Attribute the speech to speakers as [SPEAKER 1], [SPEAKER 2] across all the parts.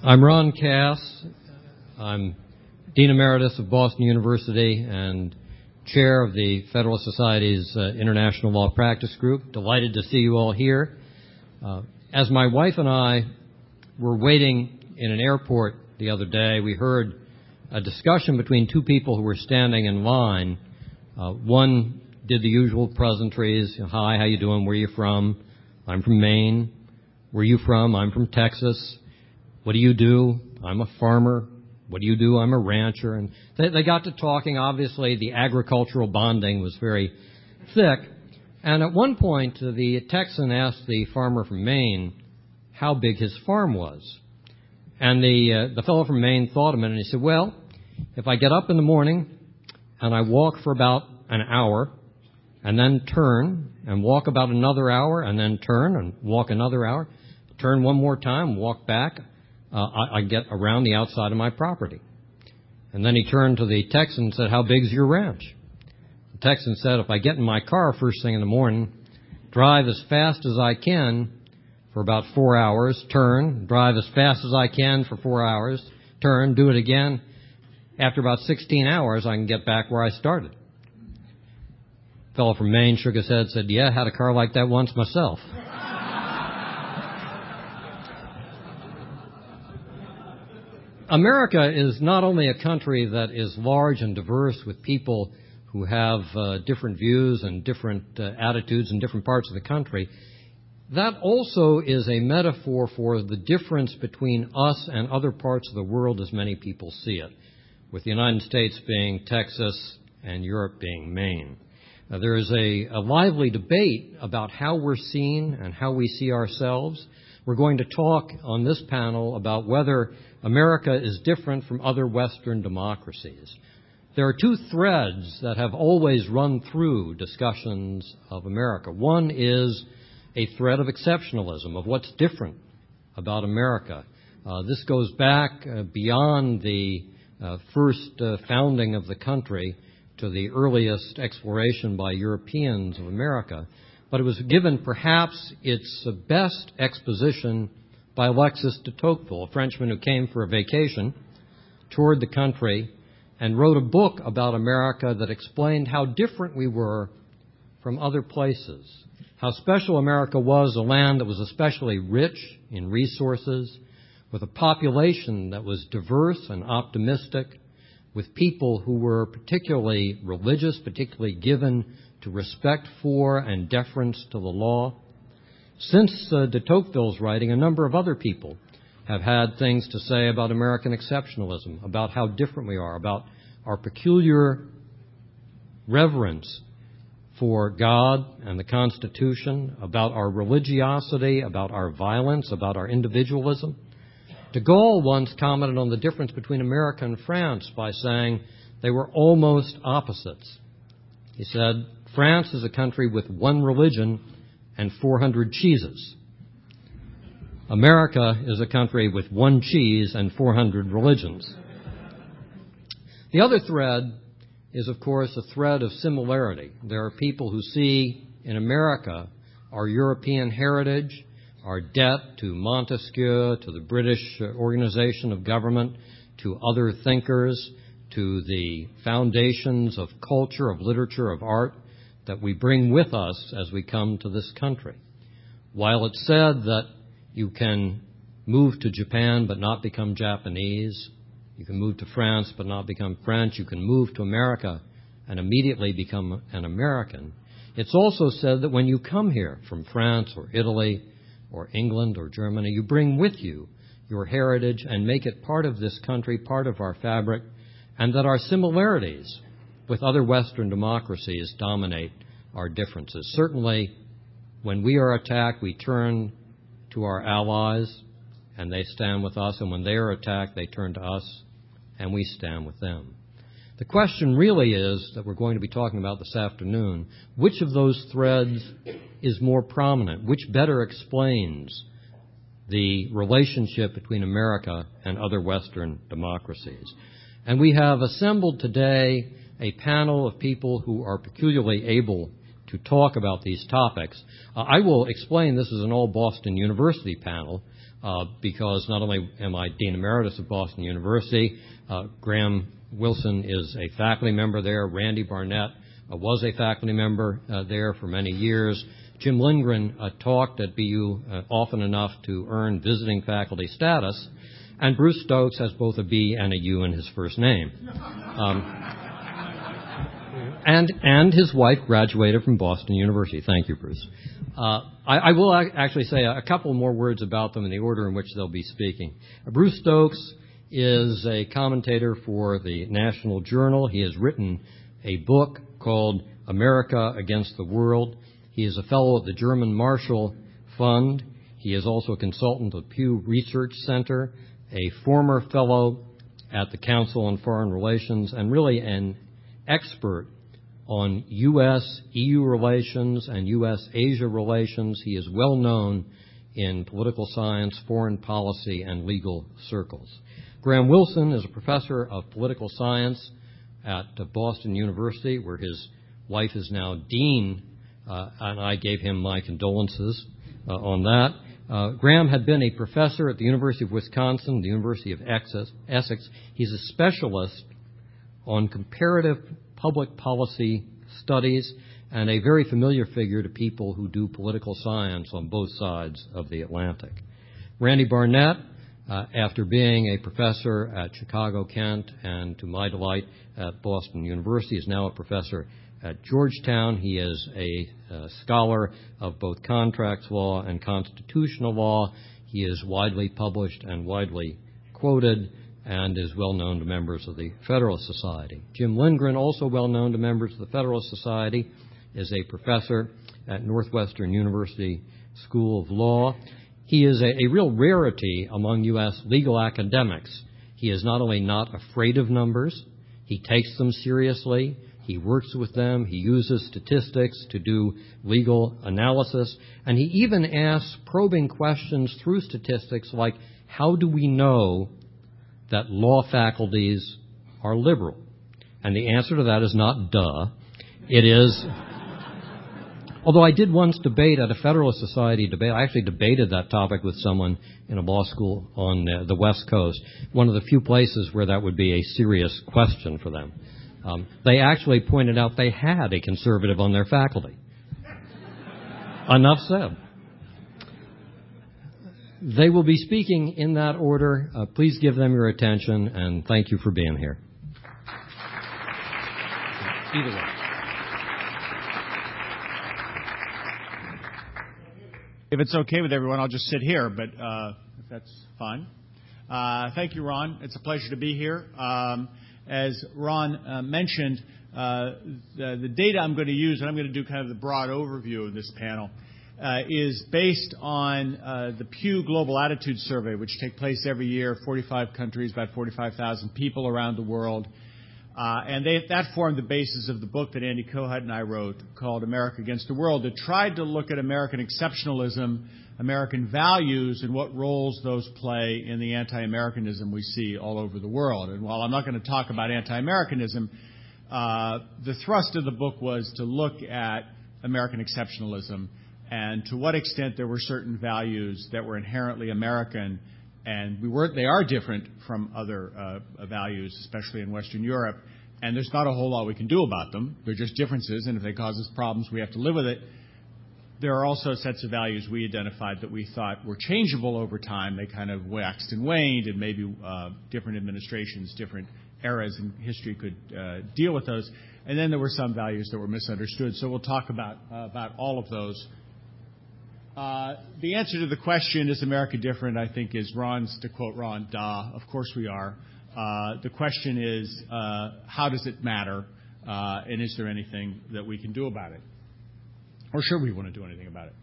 [SPEAKER 1] I'm Ron Cass. I'm Dean Emeritus of Boston University and Chair of the Federalist Society's uh, International Law Practice Group. Delighted to see you all here. Uh, as my wife and I were waiting in an airport the other day, we heard a discussion between two people who were standing in line. Uh, one did the usual pleasantries. Hi, how you doing? Where are you from? I'm from Maine. Where are you from? I'm from Texas. What do you do? I'm a farmer. What do you do? I'm a rancher. And they, they got to talking. Obviously, the agricultural bonding was very thick. And at one point, the Texan asked the farmer from Maine how big his farm was. And the, uh, the fellow from Maine thought a minute and he said, Well, if I get up in the morning and I walk for about an hour and then turn and walk about another hour and then turn and walk another hour, turn one more time, walk back, uh, I, I get around the outside of my property. And then he turned to the Texan and said, How big's your ranch? The Texan said, If I get in my car first thing in the morning, drive as fast as I can for about four hours, turn, drive as fast as I can for four hours, turn, do it again. After about 16 hours, I can get back where I started. Fellow from Maine shook his head said, Yeah, had a car like that once myself. America is not only a country that is large and diverse with people who have uh, different views and different uh, attitudes in different parts of the country, that also is a metaphor for the difference between us and other parts of the world as many people see it, with the United States being Texas and Europe being Maine. Now, there is a, a lively debate about how we're seen and how we see ourselves. We're going to talk on this panel about whether America is different from other Western democracies. There are two threads that have always run through discussions of America. One is a thread of exceptionalism, of what's different about America. Uh, this goes back uh, beyond the uh, first uh, founding of the country to the earliest exploration by Europeans of America, but it was given perhaps its best exposition by Alexis de Tocqueville, a Frenchman who came for a vacation, toured the country, and wrote a book about America that explained how different we were from other places, how special America was, a land that was especially rich in resources, with a population that was diverse and optimistic, with people who were particularly religious, particularly given to respect for and deference to the law, since uh, de Tocqueville's writing, a number of other people have had things to say about American exceptionalism, about how different we are, about our peculiar reverence for God and the Constitution, about our religiosity, about our violence, about our individualism. De Gaulle once commented on the difference between America and France by saying they were almost opposites. He said, France is a country with one religion and 400 cheeses. America is a country with one cheese and 400 religions. The other thread is, of course, a thread of similarity. There are people who see in America our European heritage, our debt to Montesquieu, to the British organization of government, to other thinkers, to the foundations of culture, of literature, of art, that we bring with us as we come to this country. While it's said that you can move to Japan but not become Japanese, you can move to France but not become French, you can move to America and immediately become an American, it's also said that when you come here from France or Italy or England or Germany, you bring with you your heritage and make it part of this country, part of our fabric, and that our similarities with other Western democracies dominate our differences. Certainly, when we are attacked, we turn to our allies and they stand with us, and when they are attacked, they turn to us and we stand with them. The question really is that we're going to be talking about this afternoon which of those threads is more prominent? Which better explains the relationship between America and other Western democracies? And we have assembled today a panel of people who are peculiarly able to talk about these topics. Uh, I will explain this is an all Boston University panel, uh, because not only am I Dean Emeritus of Boston University, uh, Graham Wilson is a faculty member there. Randy Barnett uh, was a faculty member uh, there for many years. Jim Lindgren uh, talked at BU often enough to earn visiting faculty status, and Bruce Stokes has both a B and a U in his first name. Um, and and his wife graduated from Boston University. Thank you, Bruce. Uh, I, I, will actually say a couple more words about them in the order in which they'll be speaking. Bruce Stokes is a commentator for the National Journal. He has written a book called America Against the World. He is a fellow at the German Marshall Fund. He is also a consultant of Pew Research Center, a former fellow at the Council on Foreign Relations, and really an expert on U.S. EU relations and U.S. Asia relations. He is well known in political science, foreign policy, and legal circles. Graham Wilson is a professor of political science at Boston University, where his wife is now dean, uh, and I gave him my condolences uh, on that. Uh, Graham had been a professor at the University of Wisconsin, the University of Essex. He's a specialist on comparative public policy studies and a very familiar figure to people who do political science on both sides of the Atlantic. Randy Barnett, uh, after being a professor at Chicago Kent and to my delight at Boston University, is now a professor at Georgetown. He is a uh, scholar of both contracts law and constitutional law. He is widely published and widely quoted and is well known to members of the Federalist Society. Jim Lindgren, also well known to members of the Federalist Society, is a professor at Northwestern University School of Law. He is a, a real rarity among U.S. legal academics. He is not only not afraid of numbers, he takes them seriously. He works with them. He uses statistics to do legal analysis. And he even asks probing questions through statistics like, how do we know that law faculties are liberal? And the answer to that is not duh. It is, although I did once debate at a Federalist Society debate, I actually debated that topic with someone in a law school on the West Coast, one of the few places where that would be a serious question for them. Um, they actually pointed out they had a conservative on their faculty. Enough said. They will be speaking in that order. Uh, please give them your attention, and thank you for being here. Either way.
[SPEAKER 2] If it's okay with everyone, I'll just sit here, but uh, if that's fine. Uh, thank you, Ron. It's a pleasure to be here. Um, as Ron mentioned, the, data I'm going to use, and I'm going to do kind of the broad overview of this panel, is based on uh, the Pew Global Attitude Survey, which takes place every year, 45 countries, about 45,000 people around the world. Uh, and that formed the basis of the book that Andy Kohut and I wrote called America Against the World that tried to look at American exceptionalism, American values, and what roles those play in the anti-Americanism we see all over the world. And while I'm not going to talk about anti-Americanism, uh, the thrust of the book was to look at American exceptionalism and to what extent there were certain values that were inherently American, and we weren't, they are different from other uh, values, especially in Western Europe. And there's not a whole lot we can do about them. They're just differences, and if they cause us problems, we have to live with it. There are also sets of values we identified that we thought were changeable over time. They kind of waxed and waned, and maybe uh, different administrations, different eras in history could uh, deal with those. And then there were some values that were misunderstood. So we'll talk about uh, about all of those Uh, the answer to the question, is America different, I think is Ron's, to quote Ron, duh, of course we are. Uh, the question is, uh, how does it matter, uh, and is there anything that we can do about it? Or should we want to do anything about it?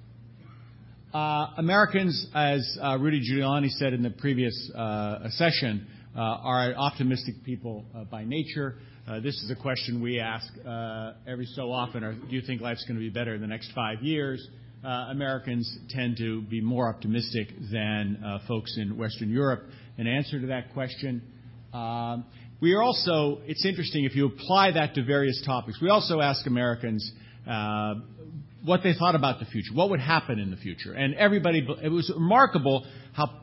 [SPEAKER 2] Uh, Americans, as Rudy Giuliani said in the previous session, are optimistic people by nature. This is a question we ask every so often. Do you think life's going to be better in the next five years? Uh, Americans tend to be more optimistic than uh, folks in Western Europe. In answer to that question, um, we are also, it's interesting if you apply that to various topics. We also ask Americans uh, what they thought about the future, what would happen in the future. And everybody, it was remarkable how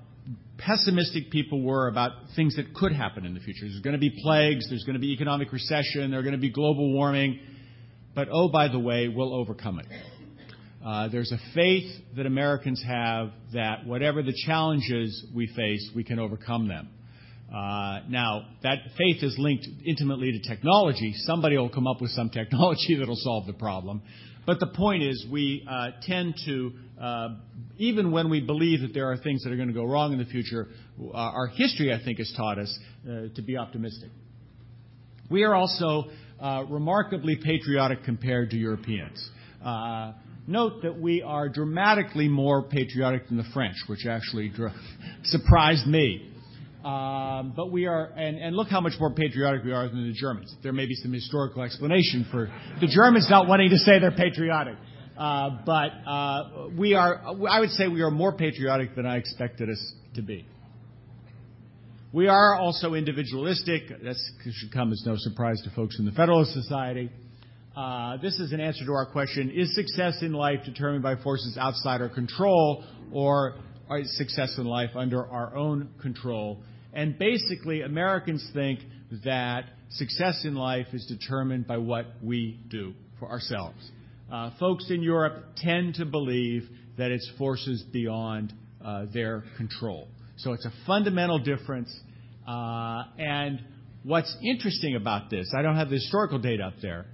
[SPEAKER 2] pessimistic people were about things that could happen in the future. There's going to be plagues, there's going to be economic recession, there's going to be global warming. But oh, by the way, we'll overcome it. Uh, there's a faith that Americans have that whatever the challenges we face, we can overcome them. Uh, now, that faith is linked intimately to technology. Somebody will come up with some technology that'll solve the problem. But the point is, we uh, tend to, uh, even when we believe that there are things that are going to go wrong in the future, uh, our history, I think, has taught us uh, to be optimistic. We are also remarkably patriotic compared to Europeans. Note that we are dramatically more patriotic than the French, which actually dr- surprised me. Um, but we are, and, and look how much more patriotic we are than the Germans. There may be some historical explanation for the Germans not wanting to say they're patriotic. Uh, but uh, we are, I would say we are more patriotic than I expected us to be. We are also individualistic. That should come as no surprise to folks in the Federalist Society. Uh, this is an answer to our question Is success in life determined by forces outside our control, or is success in life under our own control? And basically, Americans think that success in life is determined by what we do for ourselves. Uh, folks in Europe tend to believe that it's forces beyond uh, their control. So it's a fundamental difference. And what's interesting about this, I don't have the historical data up there,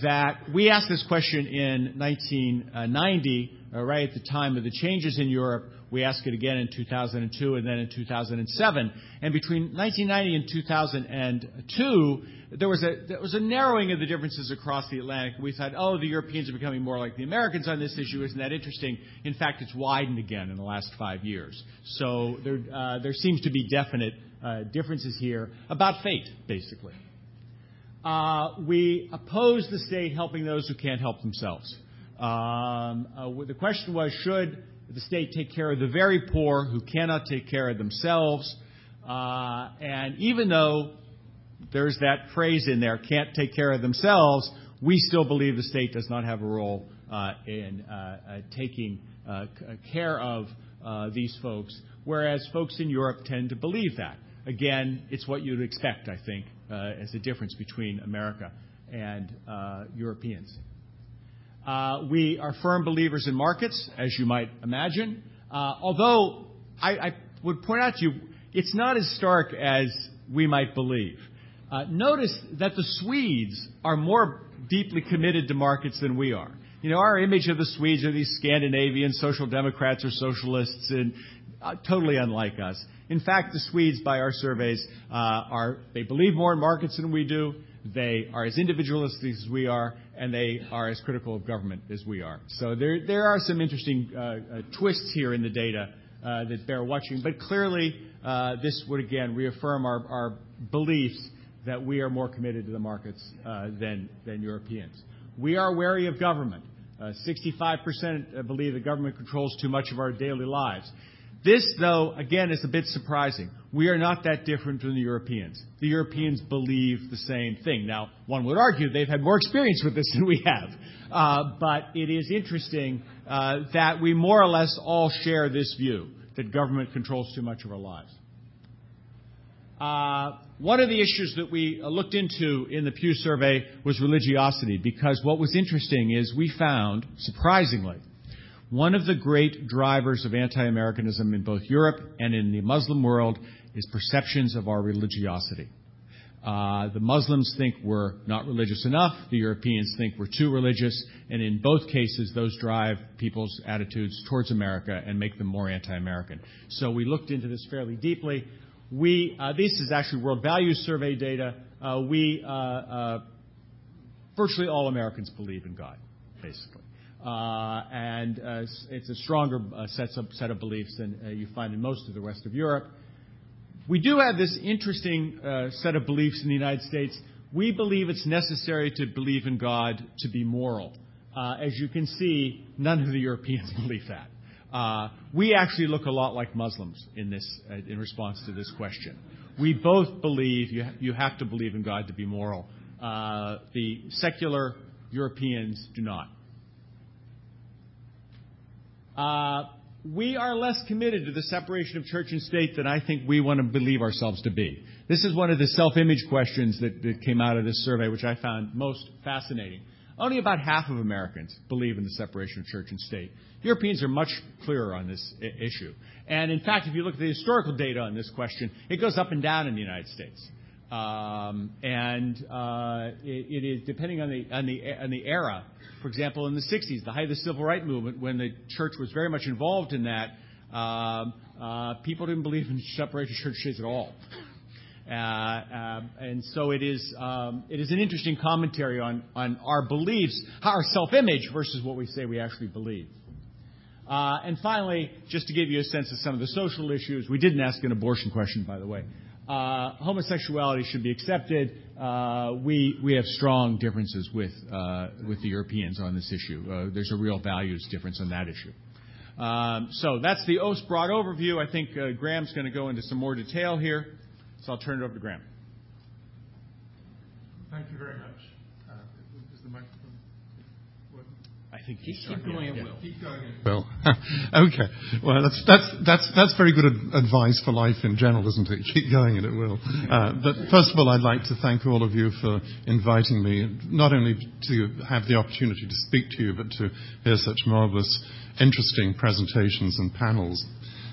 [SPEAKER 2] that we asked this question in 1990, uh, right at the time of the changes in Europe. We asked it again in 2002 and then in 2007. And between 1990 and 2002, there was a there was a narrowing of the differences across the Atlantic. We thought, oh, the Europeans are becoming more like the Americans on this issue. Isn't that interesting? In fact, it's widened again in the last five years. So there uh, there seems to be definite uh, differences here about fate, basically. Uh, we oppose the state helping those who can't help themselves. Um, uh, the question was, should the state take care of the very poor who cannot take care of themselves? Uh, and even though there's that phrase in there, can't take care of themselves, we still believe the state does not have a role uh, in uh, uh, taking care of these folks, whereas folks in Europe tend to believe that. Again, it's what you'd expect, I think, as a difference between America and Europeans. Uh, we are firm believers in markets, as you might imagine. Uh, although I would point out to you, it's not as stark as we might believe. Uh, notice that the Swedes are more deeply committed to markets than we are. You know, our image of the Swedes are these Scandinavian social democrats or socialists and totally unlike us. In fact, the Swedes, by our surveys, are they believe more in markets than we do. They are as individualistic as we are, and they are as critical of government as we are. So there, there are some interesting uh, uh, twists here in the data uh, that bear watching. But clearly, uh, this would again reaffirm our, beliefs that we are more committed to the markets uh, than, Europeans. We are wary of government. 65% uh, believe the government controls too much of our daily lives. This, though, again, is a bit surprising. We are not that different from the Europeans. The Europeans believe the same thing. Now, one would argue they've had more experience with this than we have. Uh, but it is interesting uh, that we more or less all share this view that government controls too much of our lives. Uh, one of the issues that we uh, looked into in the Pew survey was religiosity, because what was interesting is we found, surprisingly, one of the great drivers of anti Americanism in both Europe and in the Muslim world is perceptions of our religiosity. Uh, the Muslims think we're not religious enough. The Europeans think we're too religious. And in both cases, those drive people's attitudes towards America and make them more anti American. So we looked into this fairly deeply. We, uh, this is actually World Values Survey data. Uh, we, uh, uh, virtually all Americans believe in God, basically. Uh, and uh, it's a stronger uh, set of beliefs than you find in most of the rest of Europe. We do have this interesting set of beliefs in the United States. We believe it's necessary to believe in God to be moral. As you can see, none of the Europeans believe that. We actually look a lot like Muslims in response to this question. We both believe you have to believe in God to be moral. The secular Europeans do not. Uh, we are less committed to the separation of church and state than I think we want to believe ourselves to be. This is one of the self image questions that, that came out of this survey, which I found most fascinating. Only about half of Americans believe in the separation of church and state. Europeans are much clearer on this I- issue. And in fact, if you look at the historical data on this question, it goes up and down in the United States. Um, and uh, it, is depending on the, on, the, on the era. For example, in the 60s, the height of the civil rights movement, when the church was very much involved in that, um, uh, people didn't believe in separation of church and state at all. Uh, and so it is, um, it is an interesting commentary on, on our beliefs, our self-image versus what we say we actually believe. And finally, just to give you a sense of some of the social issues, we didn't ask an abortion question, by the way. Uh, homosexuality should be accepted. Uh, we we have strong differences with uh, with the Europeans on this issue. There's a real values difference on that issue. Um, so that's the OAST broad overview. I think Graham's going to go into some more detail here. So I'll turn it over to Graham.
[SPEAKER 3] Thank you very much. Uh, is the microphone
[SPEAKER 2] I think
[SPEAKER 1] keep, keep going
[SPEAKER 3] yeah,
[SPEAKER 1] it will.
[SPEAKER 3] Keep going it will. okay. Well, that's that's that's that's very good ad- advice for life in general, isn't it? Keep going and it will. Uh, but first of all, I'd like to thank all of you for inviting me, not only to have the opportunity to speak to you, but to hear such marvelous, interesting presentations and panels.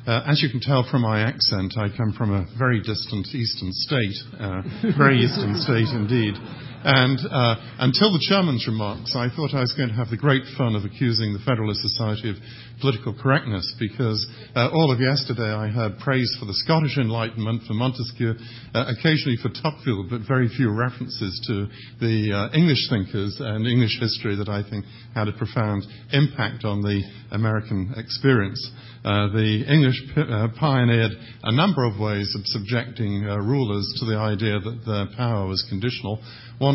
[SPEAKER 3] Uh, as you can tell from my accent, I come from a very distant eastern state, uh, very eastern state indeed. And uh, until the chairman's remarks, I thought I was going to have the great fun of accusing the Federalist Society of political correctness because uh, all of yesterday I heard praise for the Scottish Enlightenment, for Montesquieu, uh, occasionally for Tocqueville, but very few references to the uh, English thinkers and English history that I think had a profound impact on the American experience. Uh, the English uh, pioneered a number of ways of subjecting rulers to the idea that their power was conditional,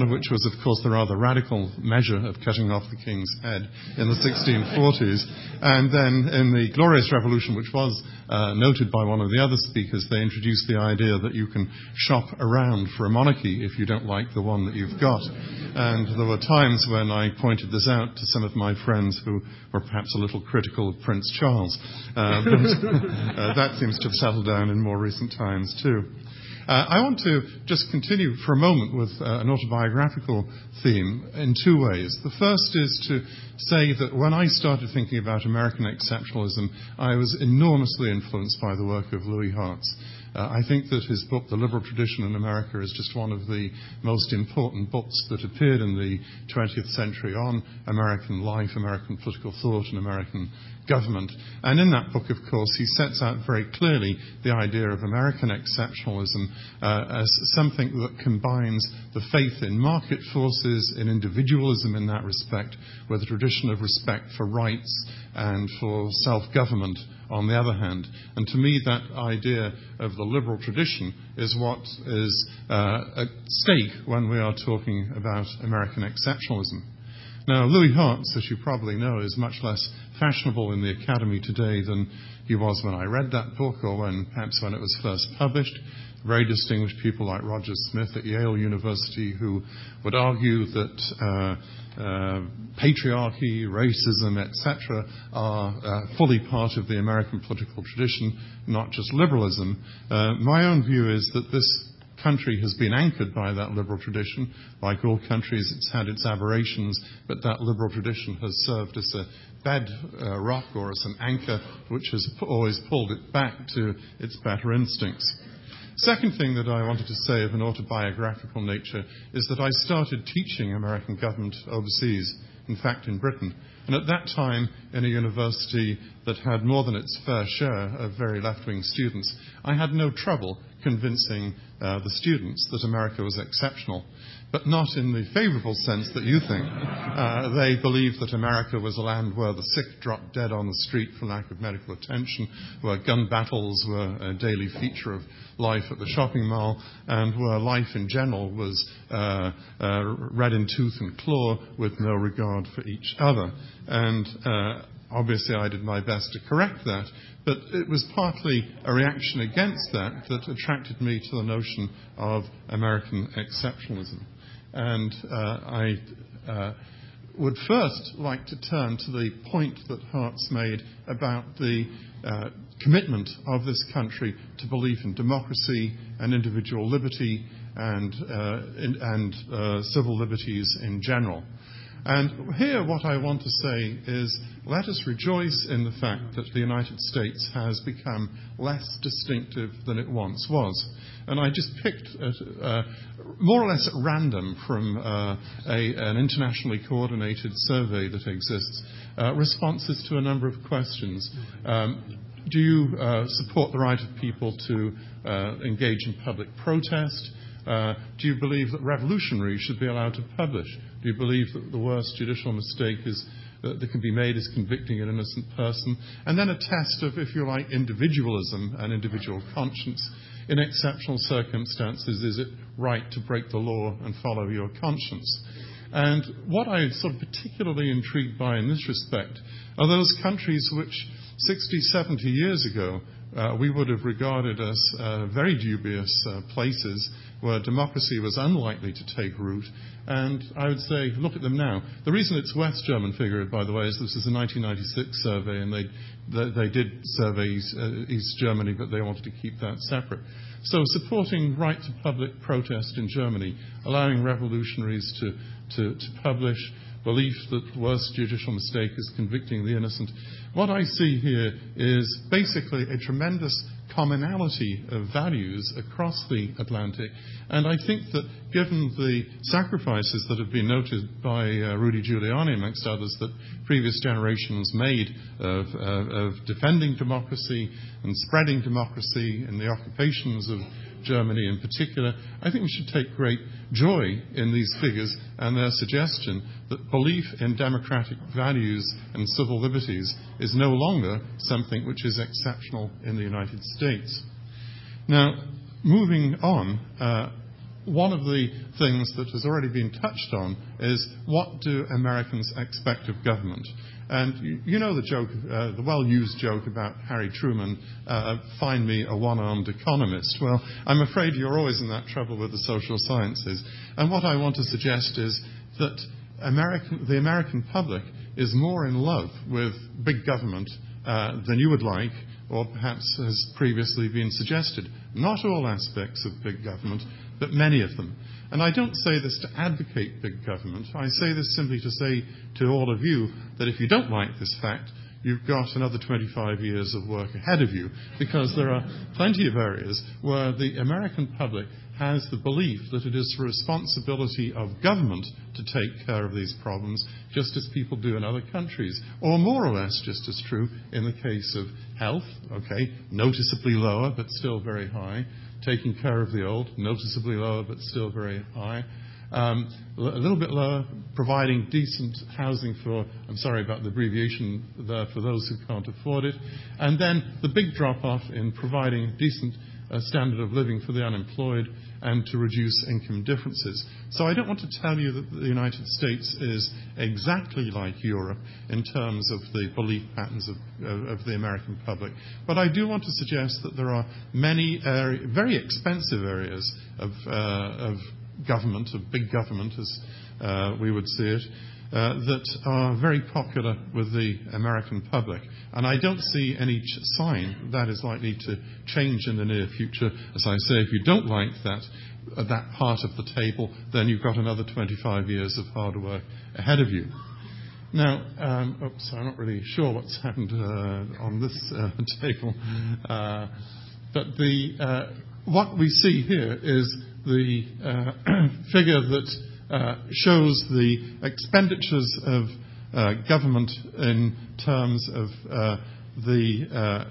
[SPEAKER 3] of which was, of course, the rather radical measure of cutting off the king's head in the 1640s. And then in the Glorious Revolution, which was uh, noted by one of the other speakers, they introduced the idea that you can shop around for a monarchy if you don't like the one that you've got. And there were times when I pointed this out to some of my friends who were perhaps a little critical of Prince Charles. Uh, but uh, that seems to have settled down in more recent times, too. Uh, I want to just continue for a moment with uh, an autobiographical theme in two ways. The first is to say that when I started thinking about American exceptionalism, I was enormously influenced by the work of Louis Hartz. Uh, I think that his book, The Liberal Tradition in America, is just one of the most important books that appeared in the 20th century on American life, American political thought, and American government. And in that book, of course, he sets out very clearly the idea of American exceptionalism uh, as something that combines the faith in market forces, in individualism in that respect, with a tradition of respect for rights and for self-government on the other hand. And to me, that idea of the liberal tradition is what is uh, at stake when we are talking about American exceptionalism. Now, Louis Hartz, as you probably know, is much less fashionable in the academy today than he was when I read that book or when perhaps when it was first published. Very distinguished people like Roger Smith at Yale University who would argue that uh, uh, patriarchy, racism, etc., are uh, fully part of the American political tradition, not just liberalism. Uh, my own view is that this country has been anchored by that liberal tradition. Like all countries, it's had its aberrations, but that liberal tradition has served as a bed uh, rock or as an anchor which has always pulled it back to its better instincts. Second thing that I wanted to say of an autobiographical nature is that I started teaching American government overseas, in fact in Britain, and at that time in a university that had more than its fair share of very left-wing students, I had no trouble convincing uh, the students that America was exceptional but not in the favorable sense that you think. Uh, they believed that America was a land where the sick dropped dead on the street for lack of medical attention, where gun battles were a daily feature of life at the shopping mall, and where life in general was uh, uh, red in tooth and claw with no regard for each other. And uh, obviously, I did my best to correct that. But it was partly a reaction against that that attracted me to the notion of American exceptionalism. And uh, I uh, would first like to turn to the point that Hartz made about the uh, commitment of this country to belief in democracy and individual liberty and, uh, in, and uh, civil liberties in general. And here, what I want to say is let us rejoice in the fact that the United States has become less distinctive than it once was. And I just picked, more or less at random from uh, a, an internationally coordinated survey that exists, uh, responses to a number of questions. Um, do you uh, support the right of people to uh, engage in public protest? Uh, do you believe that revolutionaries should be allowed to publish? Do you believe that the worst judicial mistake is that, that can be made is convicting an innocent person? And then a test of, if you like, individualism and individual conscience. In exceptional circumstances, is it right to break the law and follow your conscience? And what I'm sort of particularly intrigued by in this respect are those countries which 60, 70 years ago uh, we would have regarded as uh, very dubious uh, places where democracy was unlikely to take root. And I would say, look at them now. The reason it's West German figure, by the way, is this is a 1996 survey, and they, did survey East, uh, Germany, but they wanted to keep that separate. So supporting right to public protest in Germany, allowing revolutionaries to publish, belief that the worst judicial mistake is convicting the innocent. What I see here is basically a tremendous commonality of values across the Atlantic. And I think that given the sacrifices that have been noted by uh, Rudy Giuliani, amongst others, that previous generations made of, uh, of defending democracy and spreading democracy in the occupations of Germany in particular, I think we should take great joy in these figures and their suggestion that belief in democratic values and civil liberties is no longer something which is exceptional in the United States. Now, moving on, uh, one of the things that has already been touched on is what do Americans expect of government? And you, you know the joke, uh, the well-used joke about Harry Truman, uh, find me a one-armed economist. Well, I'm afraid you're always in that trouble with the social sciences. And what I want to suggest is that American, the American public is more in love with big government uh, than you would like, or perhaps has previously been suggested. Not all aspects of big government, but many of them. And I don't say this to advocate big government. I say this simply to say to all of you that if you don't like this fact, you've got another 25 years of work ahead of you because there are plenty of areas where the American public has the belief that it is the responsibility of government to take care of these problems, just as people do in other countries, or more or less just as true in the case of health, okay, noticeably lower but still very high, taking care of the old, noticeably lower but still very high. Um, a little bit lower, providing decent housing for, I'm sorry about the abbreviation there, for those who can't afford it. And then the big drop off in providing decent uh, standard of living for the unemployed and to reduce income differences. So I don't want to tell you that the United States is exactly like Europe in terms of the belief patterns of, the American public, but I do want to suggest that there are many very expensive areas of, uh, of government, of big government as uh, we would see it, that are very popular with the American public. And I don't see any sign that is likely to change in the near future. As I say, if you don't like that, uh, that part of the table, then you've got another 25 years of hard work ahead of you. Now, um, oops, I'm not really sure what's happened uh, on this uh, table, uh, but the, uh, what we see here is the figure that uh, shows the expenditures of uh, government in terms of uh, the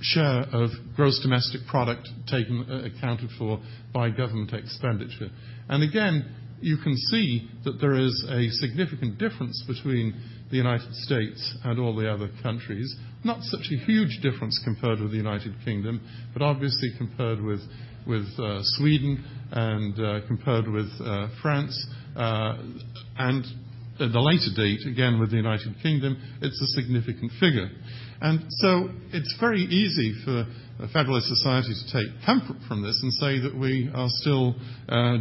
[SPEAKER 3] share of gross domestic product taken accounted for by government expenditure. And again, you can see that there is a significant difference between the United States and all the other countries. Not such a huge difference compared with the United Kingdom, but obviously compared with, with uh, Sweden and uh, compared with uh, France and at the later date, again with the United Kingdom, it's a significant figure. And so it's very easy for a Federalist Society to take comfort from this and say that we are still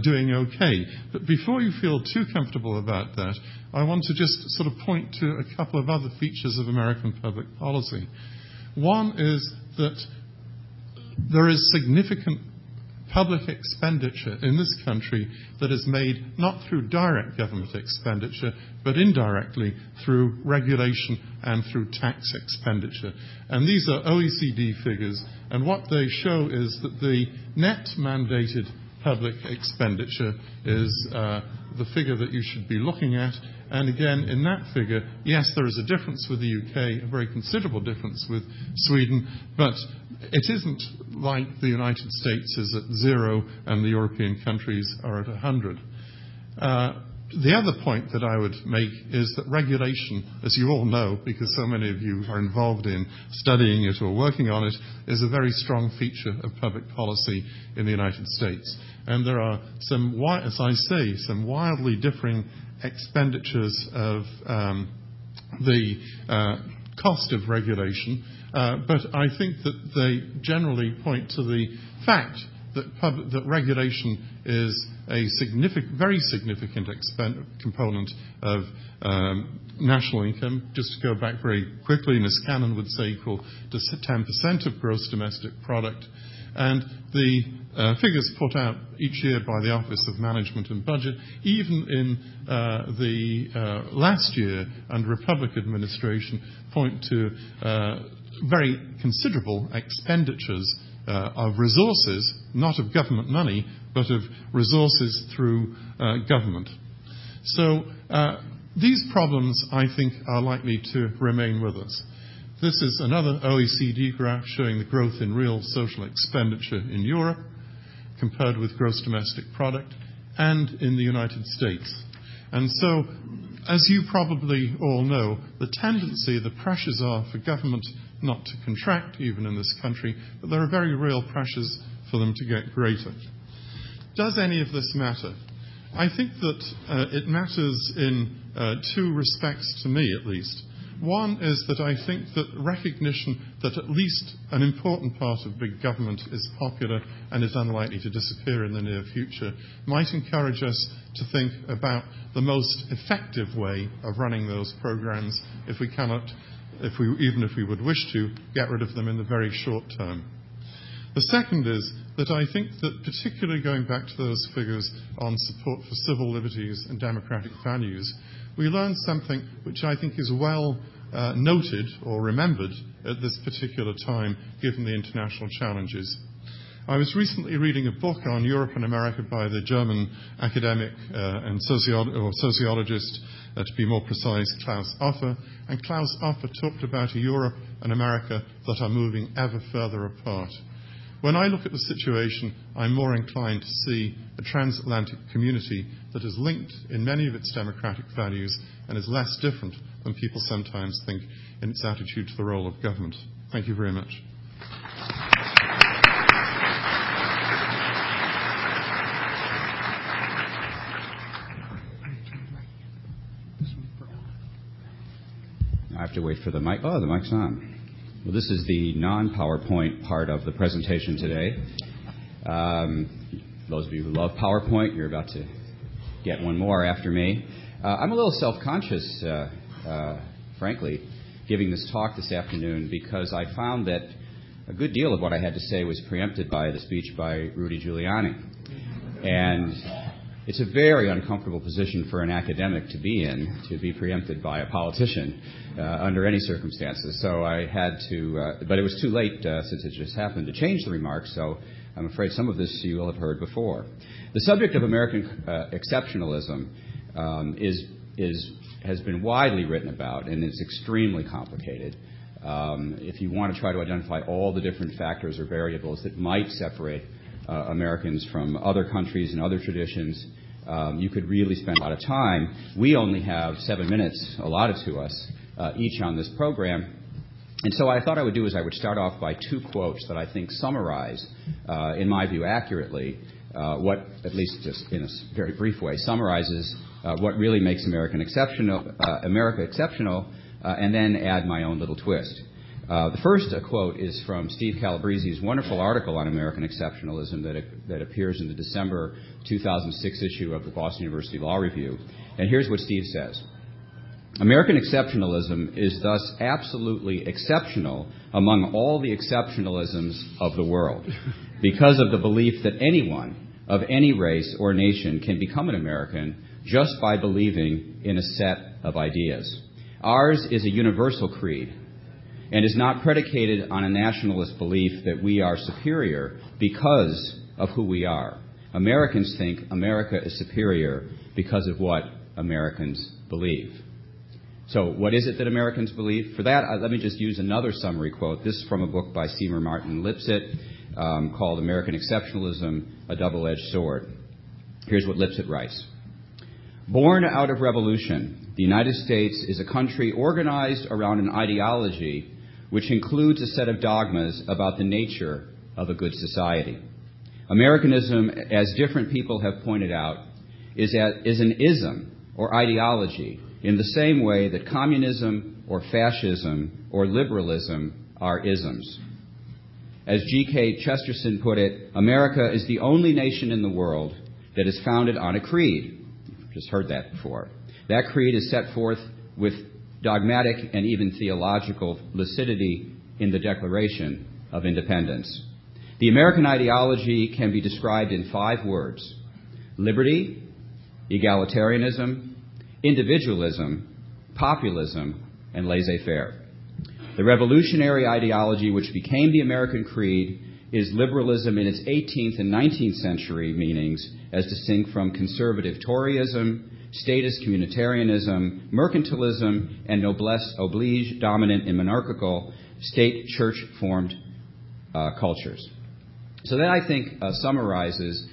[SPEAKER 3] doing okay. But before you feel too comfortable about that, I want to just sort of point to a couple of other features of American public policy. One is that there is significant public expenditure in this country that is made not through direct government expenditure, but indirectly through regulation and through tax expenditure. And these are OECD figures, and what they show is that the net mandated public expenditure is uh, the figure that you should be looking at. And again, in that figure, yes, there is a difference with the UK, a very considerable difference with Sweden, but it isn't like the United States is at zero and the European countries are at 100. Uh, the other point that I would make is that regulation, as you all know, because so many of you are involved in studying it or working on it, is a very strong feature of public policy in the United States. And there are some, as I say, some wildly differing expenditures of um, the uh, cost of regulation uh, but I think that they generally point to the fact that, regulation is a very significant component of um, national income. Just to go back very quickly, Niskanen would say equal to 10% of gross domestic product. And the figures put out each year by the Office of Management and Budget, even in uh, the uh, last year under Republic administration, point to uh, very considerable expenditures uh, of resources, not of government money, but of resources through uh, government. So uh, these problems, I think, are likely to remain with us. This is another OECD graph showing the growth in real social expenditure in Europe compared with gross domestic product and in the United States. And so, as you probably all know, the tendency, the pressures are for government not to contract, even in this country, but there are very real pressures for them to get greater. Does any of this matter? I think that uh, it matters in uh, two respects to me, at least. One is that I think that recognition that at least an important part of big government is popular and is unlikely to disappear in the near future might encourage us to think about the most effective way of running those programs if we cannot if we, even if we would wish to, get rid of them in the very short term. The second is that I think that, particularly going back to those figures on support for civil liberties and democratic values, we learned something which I think is well uh, noted or remembered at this particular time, given the international challenges. I was recently reading a book on Europe and America by the German academic uh, and sociologist uh, to be more precise, Claus Offe. And Claus Offe talked about a Europe and America that are moving ever further apart. When I look at the situation, I'm more inclined to see a transatlantic community that is linked in many of its democratic values and is less different than people sometimes think in its attitude to the role of government. Thank you very much.
[SPEAKER 4] I have to wait for the mic. Oh, the mic's on. Well, this is the non-PowerPoint part of the presentation today. Um, those of you who love PowerPoint, you're about to get one more after me. Uh, I'm a little self-conscious, uh, uh, frankly, giving this talk this afternoon because I found that a good deal of what I had to say was preempted by the speech by Rudy Giuliani. And it's a very uncomfortable position for an academic to be in, to be preempted by a politician uh, under any circumstances. So I had to, uh, but it was too late uh, since it just happened to change the remarks, so I'm afraid some of this you will have heard before. The subject of American uh, exceptionalism um, is, is, has been widely written about, and it's extremely complicated. Um, if you want to try to identify all the different factors or variables that might separate uh, Americans from other countries and other traditions. Um, you could really spend a lot of time. We only have seven minutes allotted to us uh, each on this program. And so what I thought I would do is I would start off by two quotes that I think summarize, uh, in my view, accurately uh, what, at least just in a very brief way, summarizes what really makes America exceptional, and then add my own little twist. Uh, the first quote is from Steve Calabresi's wonderful article on American exceptionalism that, that appears in the December 2006 issue of the Boston University Law Review. And here's what Steve says. American exceptionalism is thus absolutely exceptional among all the exceptionalisms of the world because of the belief that anyone of any race or nation can become an American just by believing in a set of ideas. Ours is a universal creed and is not predicated on a nationalist belief that we are superior because of who we are. Americans think America is superior because of what Americans believe. So, what is it that Americans believe? For that, uh, let me just use another summary quote. This is from a book by Seymour Martin Lipset um, called American Exceptionalism A Double Edged Sword. Here's what Lipset writes Born out of revolution, the United States is a country organized around an ideology which includes a set of dogmas about the nature of a good society. Americanism, as different people have pointed out, is, an ism or ideology in the same way that communism or fascism or liberalism are isms. As G.K. Chesterton put it, America is the only nation in the world that is founded on a creed. Just heard that before. That creed is set forth with dogmatic and even theological lucidity in the Declaration of Independence. The American ideology can be described in five words liberty, egalitarianism, individualism, populism, and laissez faire. The revolutionary ideology which became the American creed is liberalism in its 18th and 19th century meanings as distinct from conservative Toryism, status communitarianism, mercantilism, and noblesse oblige dominant and monarchical state church formed uh, cultures. So that I think uh, summarizes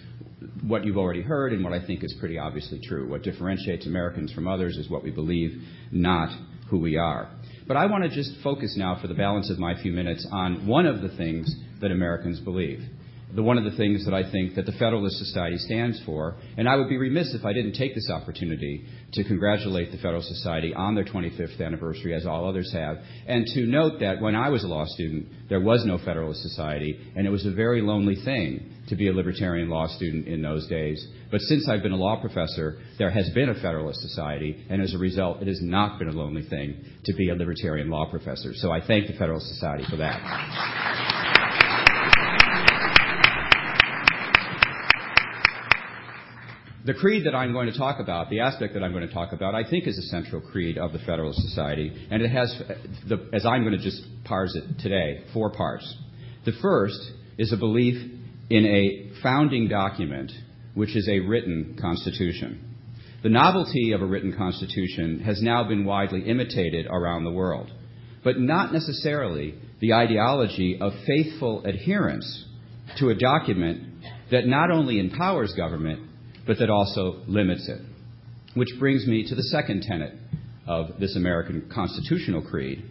[SPEAKER 4] what you've already heard and what I think is pretty obviously true. What differentiates Americans from others is what we believe, not who we are. But I want to just focus now for the balance of my few minutes on one of the things that Americans believe the one of the things that I think that the Federalist Society stands for. And I would be remiss if I didn't take this opportunity to congratulate the Federalist Society on their 25th anniversary, as all others have, and to note that when I was a law student, there was no Federalist Society, and it was a very lonely thing to be a libertarian law student in those days. But since I've been a law professor, there has been a Federalist Society, and as a result, it has not been a lonely thing to be a libertarian law professor. So I thank the Federalist Society for that. The creed that I'm going to talk about, the aspect that I'm going to talk about, I think is a central creed of the Federalist Society, and it has, the, as I'm going to just parse it today, four parts. The first is a belief in a founding document, which is a written constitution. The novelty of a written constitution has now been widely imitated around the world, but not necessarily the ideology of faithful adherence to a document that not only empowers government, but that also limits it. Which brings me to the second tenet of this American constitutional creed,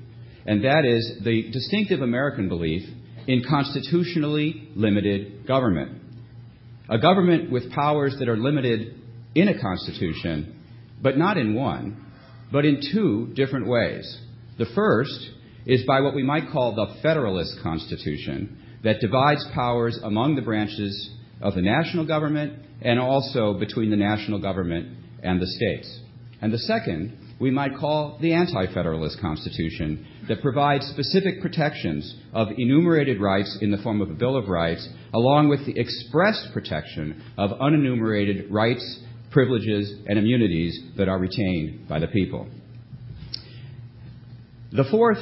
[SPEAKER 4] and that is the distinctive American belief in constitutionally limited government. A government with powers that are limited in a constitution, but not in one, but in two different ways. The first is by what we might call the Federalist Constitution, that divides powers among the branches of the national government and also between the national government and the states. And the second, we might call the Anti Federalist Constitution, that provides specific protections of enumerated rights in the form of a Bill of Rights, along with the expressed protection of unenumerated rights, privileges, and immunities that are retained by the people. The fourth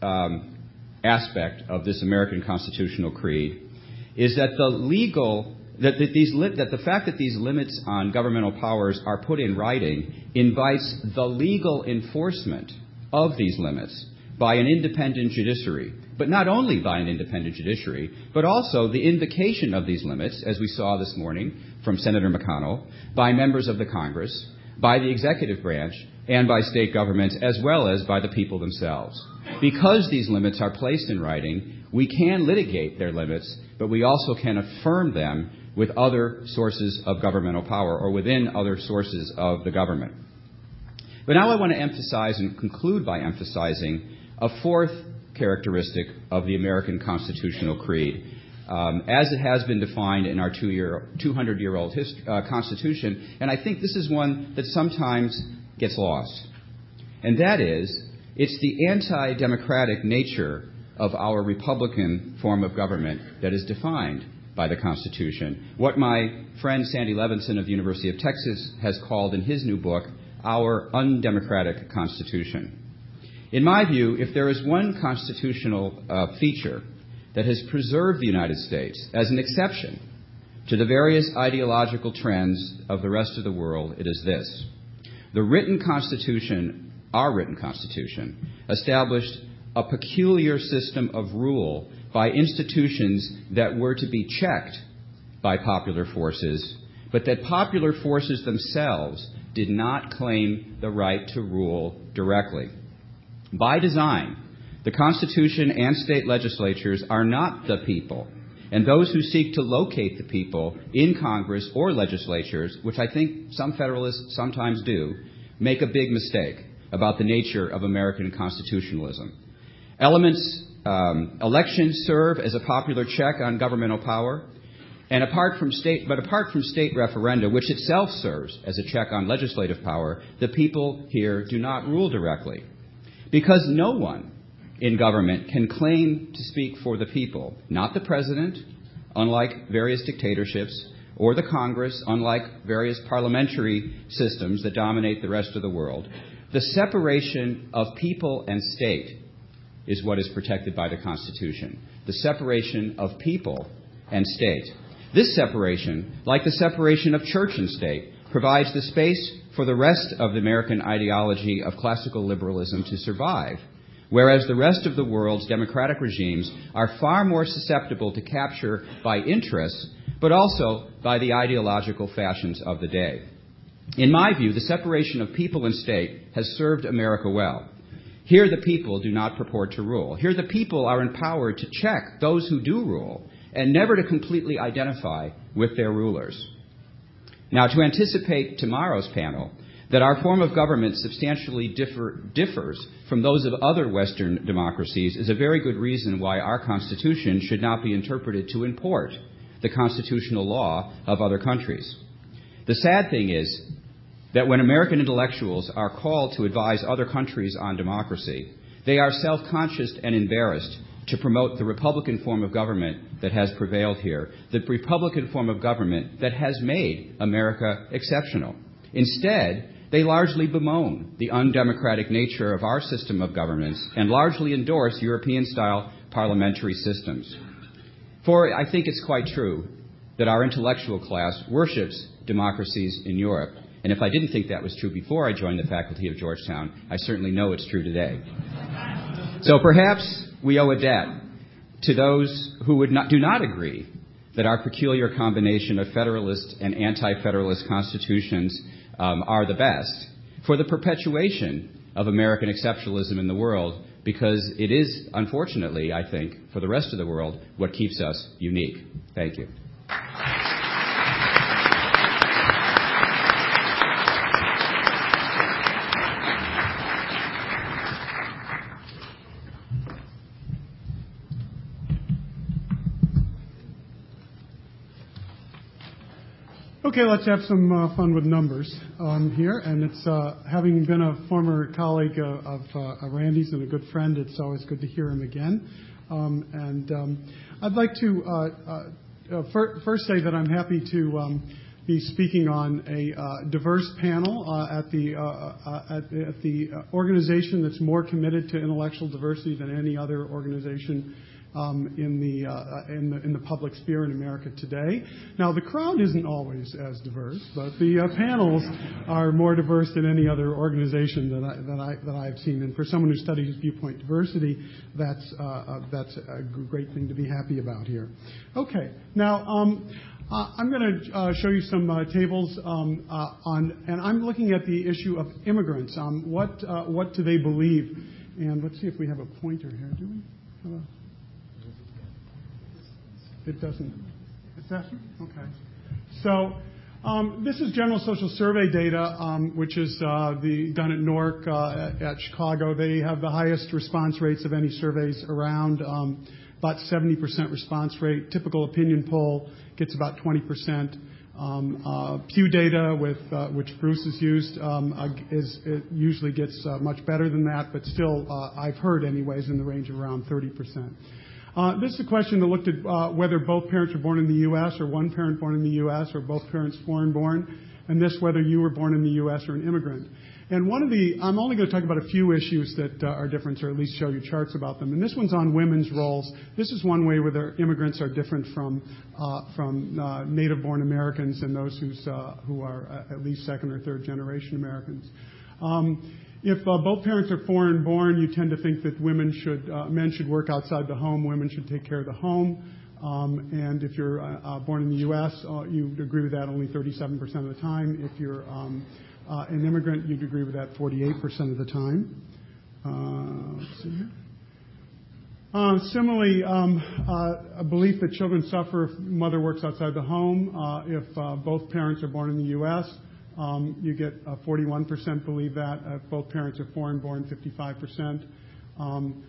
[SPEAKER 4] um, aspect of this American constitutional creed is that the legal that, that, these that the fact that these limits on governmental powers are put in writing invites the legal enforcement of these limits by an independent judiciary. But not only by an independent judiciary, but also the invocation of these limits, as we saw this morning from Senator McConnell, by members of the Congress, by the executive branch, and by state governments, as well as by the people themselves. Because these limits are placed in writing, we can litigate their limits, but we also can affirm them with other sources of governmental power or within other sources of the government. But now I want to emphasize and conclude by emphasizing a fourth characteristic of the American constitutional creed, um, as it has been defined in our two year, 200 year old uh, Constitution. And I think this is one that sometimes gets lost. And that is, it's the anti democratic nature of our Republican form of government that is defined by the Constitution. What my friend Sandy Levinson of the University of Texas has called in his new book, Our Undemocratic Constitution. In my view, if there is one constitutional uh, feature that has preserved the United States as an exception to the various ideological trends of the rest of the world, it is this. The written Constitution, our written Constitution, established a peculiar system of rule by institutions that were to be checked by popular forces, but that popular forces themselves did not claim the right to rule directly. By design, the Constitution and state legislatures are not the people, and those who seek to locate the people in Congress or legislatures, which I think some Federalists sometimes do, make a big mistake about the nature of American constitutionalism. Elements, um, elections serve as a popular check on governmental power, and apart from state, but apart from state referenda, which itself serves as a check on legislative power, the people here do not rule directly. Because no one in government can claim to speak for the people, not the president, unlike various dictatorships, or the Congress, unlike various parliamentary systems that dominate the rest of the world. The separation of people and state is what is protected by the Constitution. The separation of people and state. This separation, like the separation of church and state, provides the space for the rest of the American ideology of classical liberalism to survive, whereas the rest of the world's democratic regimes are far more susceptible to capture by interests, but also by the ideological fashions of the day. In my view, the separation of people and state has served America well. Here the people do not purport to rule. Here the people are empowered to check those who do rule and never to completely identify with their rulers. Now, to anticipate tomorrow's panel, that our form of government substantially differ, differs from those of other Western democracies is a very good reason why our Constitution should not be interpreted to import the constitutional law of other countries. The sad thing is that when American intellectuals are called to advise other countries on democracy, they are self conscious and embarrassed to promote the Republican form of government that has prevailed here, the Republican form of government that has made America exceptional. Instead, they largely bemoan the undemocratic nature of our system of governments and largely endorse European style parliamentary systems. For I think it's quite true that our intellectual class worships democracies in Europe. And if I didn't think that was true before I joined the faculty of Georgetown, I certainly know it's true today. So perhaps we owe a debt to those who would not, do not agree that our peculiar combination of Federalist and anti Federalist constitutions um, are the best for the perpetuation of American exceptionalism in the world because it is, unfortunately, I think, for the rest of the world, what keeps us unique. Thank you.
[SPEAKER 5] Okay, let's have some uh, fun with numbers um, here. And it's uh, having been a former colleague uh, of uh, Randy's and a good friend, it's always good to hear him again. Um, and um, I'd like to uh, fir- first say that I'm happy to um, be speaking on a diverse panel at the at, at the organization that's more committed to intellectual diversity than any other organization in, the, uh, in, the, public sphere in America today. Now, the crowd isn't always as diverse, but the uh, panels are more diverse than any other organization that, I, that, I, that I've seen. And for someone who studies viewpoint diversity, that's, uh, that's a great thing to be happy about here. Okay, now um, I'm going to show you some tables um, on, and I'm looking at the issue of immigrants. Um, what what do they believe? And let's see if we have a pointer here. Do we? It doesn't. Is that okay? So um, this is general social survey data, um, which is uh, the, done at NORC uh, at, at, Chicago. They have the highest response rates of any surveys around, um, about 70% response rate. Typical opinion poll gets about 20%. Um, uh, Pew data, with, uh, which Bruce has used, um, is, it usually gets uh, much better than that, but still, uh, I've heard anyways, in the range of around 30%. Uh, this is a question that looked at uh, whether both parents were born in the U.S. or one parent born in the U.S. or both parents foreign born, and this whether you were born in the U.S. or an immigrant. And one of the, I'm only going to talk about a few issues that uh, are different, or at least show you charts about them. And this one's on women's roles. This is one way where immigrants are different from from native-born Americans and those who are at least second or third generation Americans. If uh, both parents are foreign born, you tend to think that women should, uh, men should work outside the home, women should take care of the home. Um, and if you're uh, uh born in the U.S., uh, you'd agree with that only 37% of the time. If you're um, uh, an immigrant, you'd agree with that 48% of the time. let's see here. Uh, similarly, um, uh, a belief that children suffer if mother works outside the home. Uh, if both parents are born in the U.S., you get 41% believe that. If both parents are foreign-born, 55%. Um,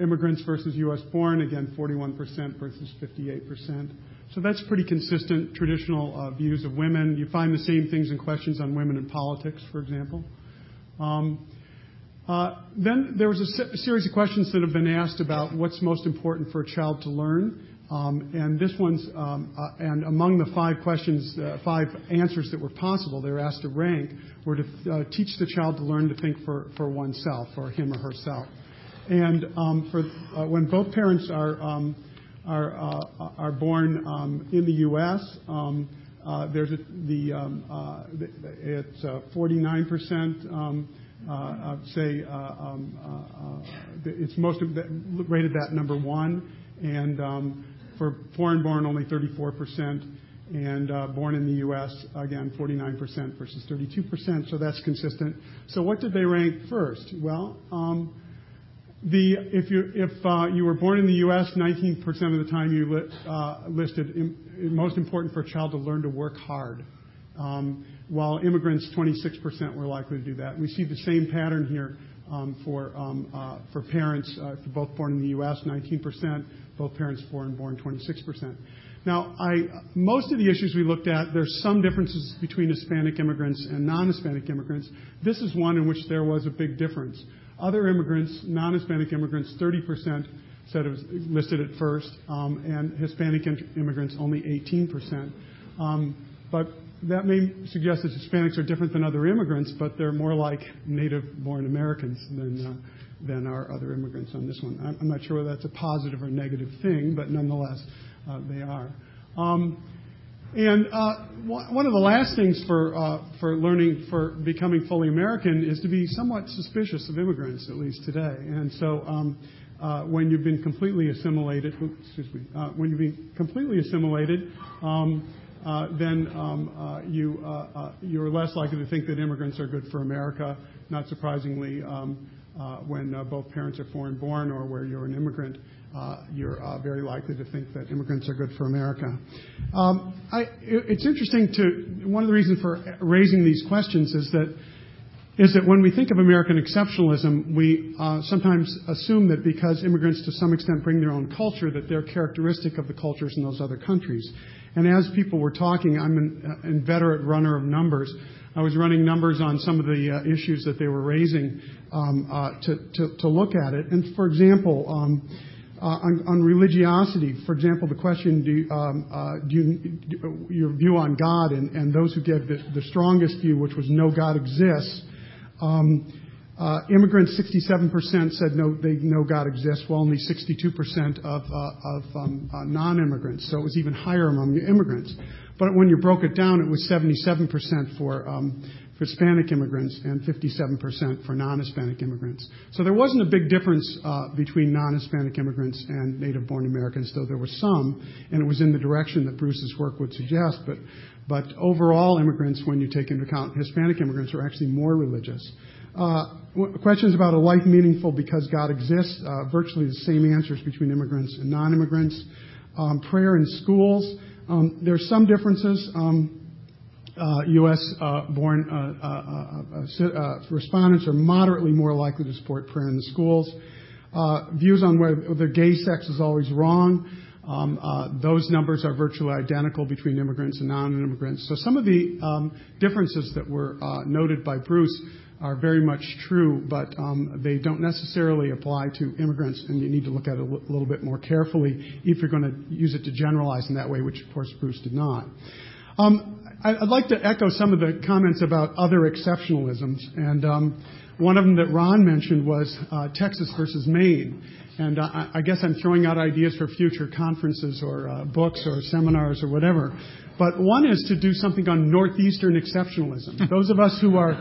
[SPEAKER 5] immigrants versus U.S.-born, again, 41% versus 58%. So that's pretty consistent traditional uh, views of women. You find the same things in questions on women in politics, for example. Um, uh, then there was a series of questions that have been asked about what's most important for a child to learn. Um, and this one's, um, uh, and among the five questions, uh, five answers that were possible, they were asked to rank, were to uh, teach the child to learn to think for, oneself, or him or herself. And um, for uh, when both parents are um, are uh, are born um, in the U.S., um, uh, it's 49 percent. I'd say it's most rated that number one, and for foreign-born, only 34%, and uh, born in the U.S., again, 49% versus 32%, so that's consistent. So what did they rank first? Well, um, the, if uh, you were born in the U.S., 19% of the time you uh, listed most important for a child to learn to work hard. Um, while immigrants, 26% were likely to do that. We see the same pattern here for, um, uh, for parents, uh, for both born in the U.S., 19%, both parents foreign born, 26%. Now, most of the issues we looked at, there's some differences between Hispanic immigrants and non-Hispanic immigrants. This is one in which there was a big difference. Other immigrants, non-Hispanic immigrants, 30% said it was listed at first, um, and Hispanic immigrants only 18%. That may suggest that Hispanics are different than other immigrants, but they're more like native-born Americans than uh, than our other immigrants on this one. I'm, not sure whether that's a positive or negative thing, but nonetheless, uh, they are. Um, and uh, one of the last things for uh, for learning for becoming fully American is to be somewhat suspicious of immigrants, at least today. And so, um, uh, when you've been completely assimilated, excuse me, uh, when you've been completely assimilated. Um, then um, uh, you, uh, you're less likely to think that immigrants are good for America. Not surprisingly, um, when both parents are foreign born or where you're an immigrant, you're very likely to think that immigrants are good for America. Um, it's interesting to, one of the reasons for raising these questions is that when we think of American exceptionalism, we uh, sometimes assume that because immigrants to some extent bring their own culture, that they're characteristic of the cultures in those other countries. And as people were talking, I'm an uh, inveterate runner of numbers. I was running numbers on some of the uh, issues that they were raising um, uh, to, look at it. And for example, um, on, religiosity, for example, the question, do, um, you, your view on God, and, those who gave the, strongest view, which was no God exists, uh, immigrants, 67% said no, they know God exists, while only 62% of, uh, of um, uh, non-immigrants. So it was even higher among immigrants. But when you broke it down, it was 77% for, um, for Hispanic immigrants and 57% for non-Hispanic immigrants. So there wasn't a big difference uh, between non-Hispanic immigrants and native-born Americans, though there was some, and it was in the direction that Bruce's work would suggest. But, but overall, immigrants, when you take into account Hispanic immigrants, are actually more religious. Uh, questions about a life meaningful because God exists, uh, virtually the same answers between immigrants and non-immigrants. Um, prayer in schools. Um, there's some differences. Um, uh, U.S. Uh, born uh, respondents are moderately more likely to support prayer in the schools. Views on whether gay sex is always wrong. Um, those numbers are virtually identical between immigrants and non-immigrants. So some of the um, differences that were noted by Bruce are very much true, but um, they don't necessarily apply to immigrants, and you need to look at it a little bit more carefully if you're going to use it to generalize in that way, which, of course, Bruce did not. I'd like to echo some of the comments about other exceptionalisms. And um, one of them that Ron mentioned was uh, Texas versus Maine. And I guess I'm throwing out ideas for future conferences or uh, books or seminars or whatever. But one is to do something on northeastern exceptionalism. Those of us who are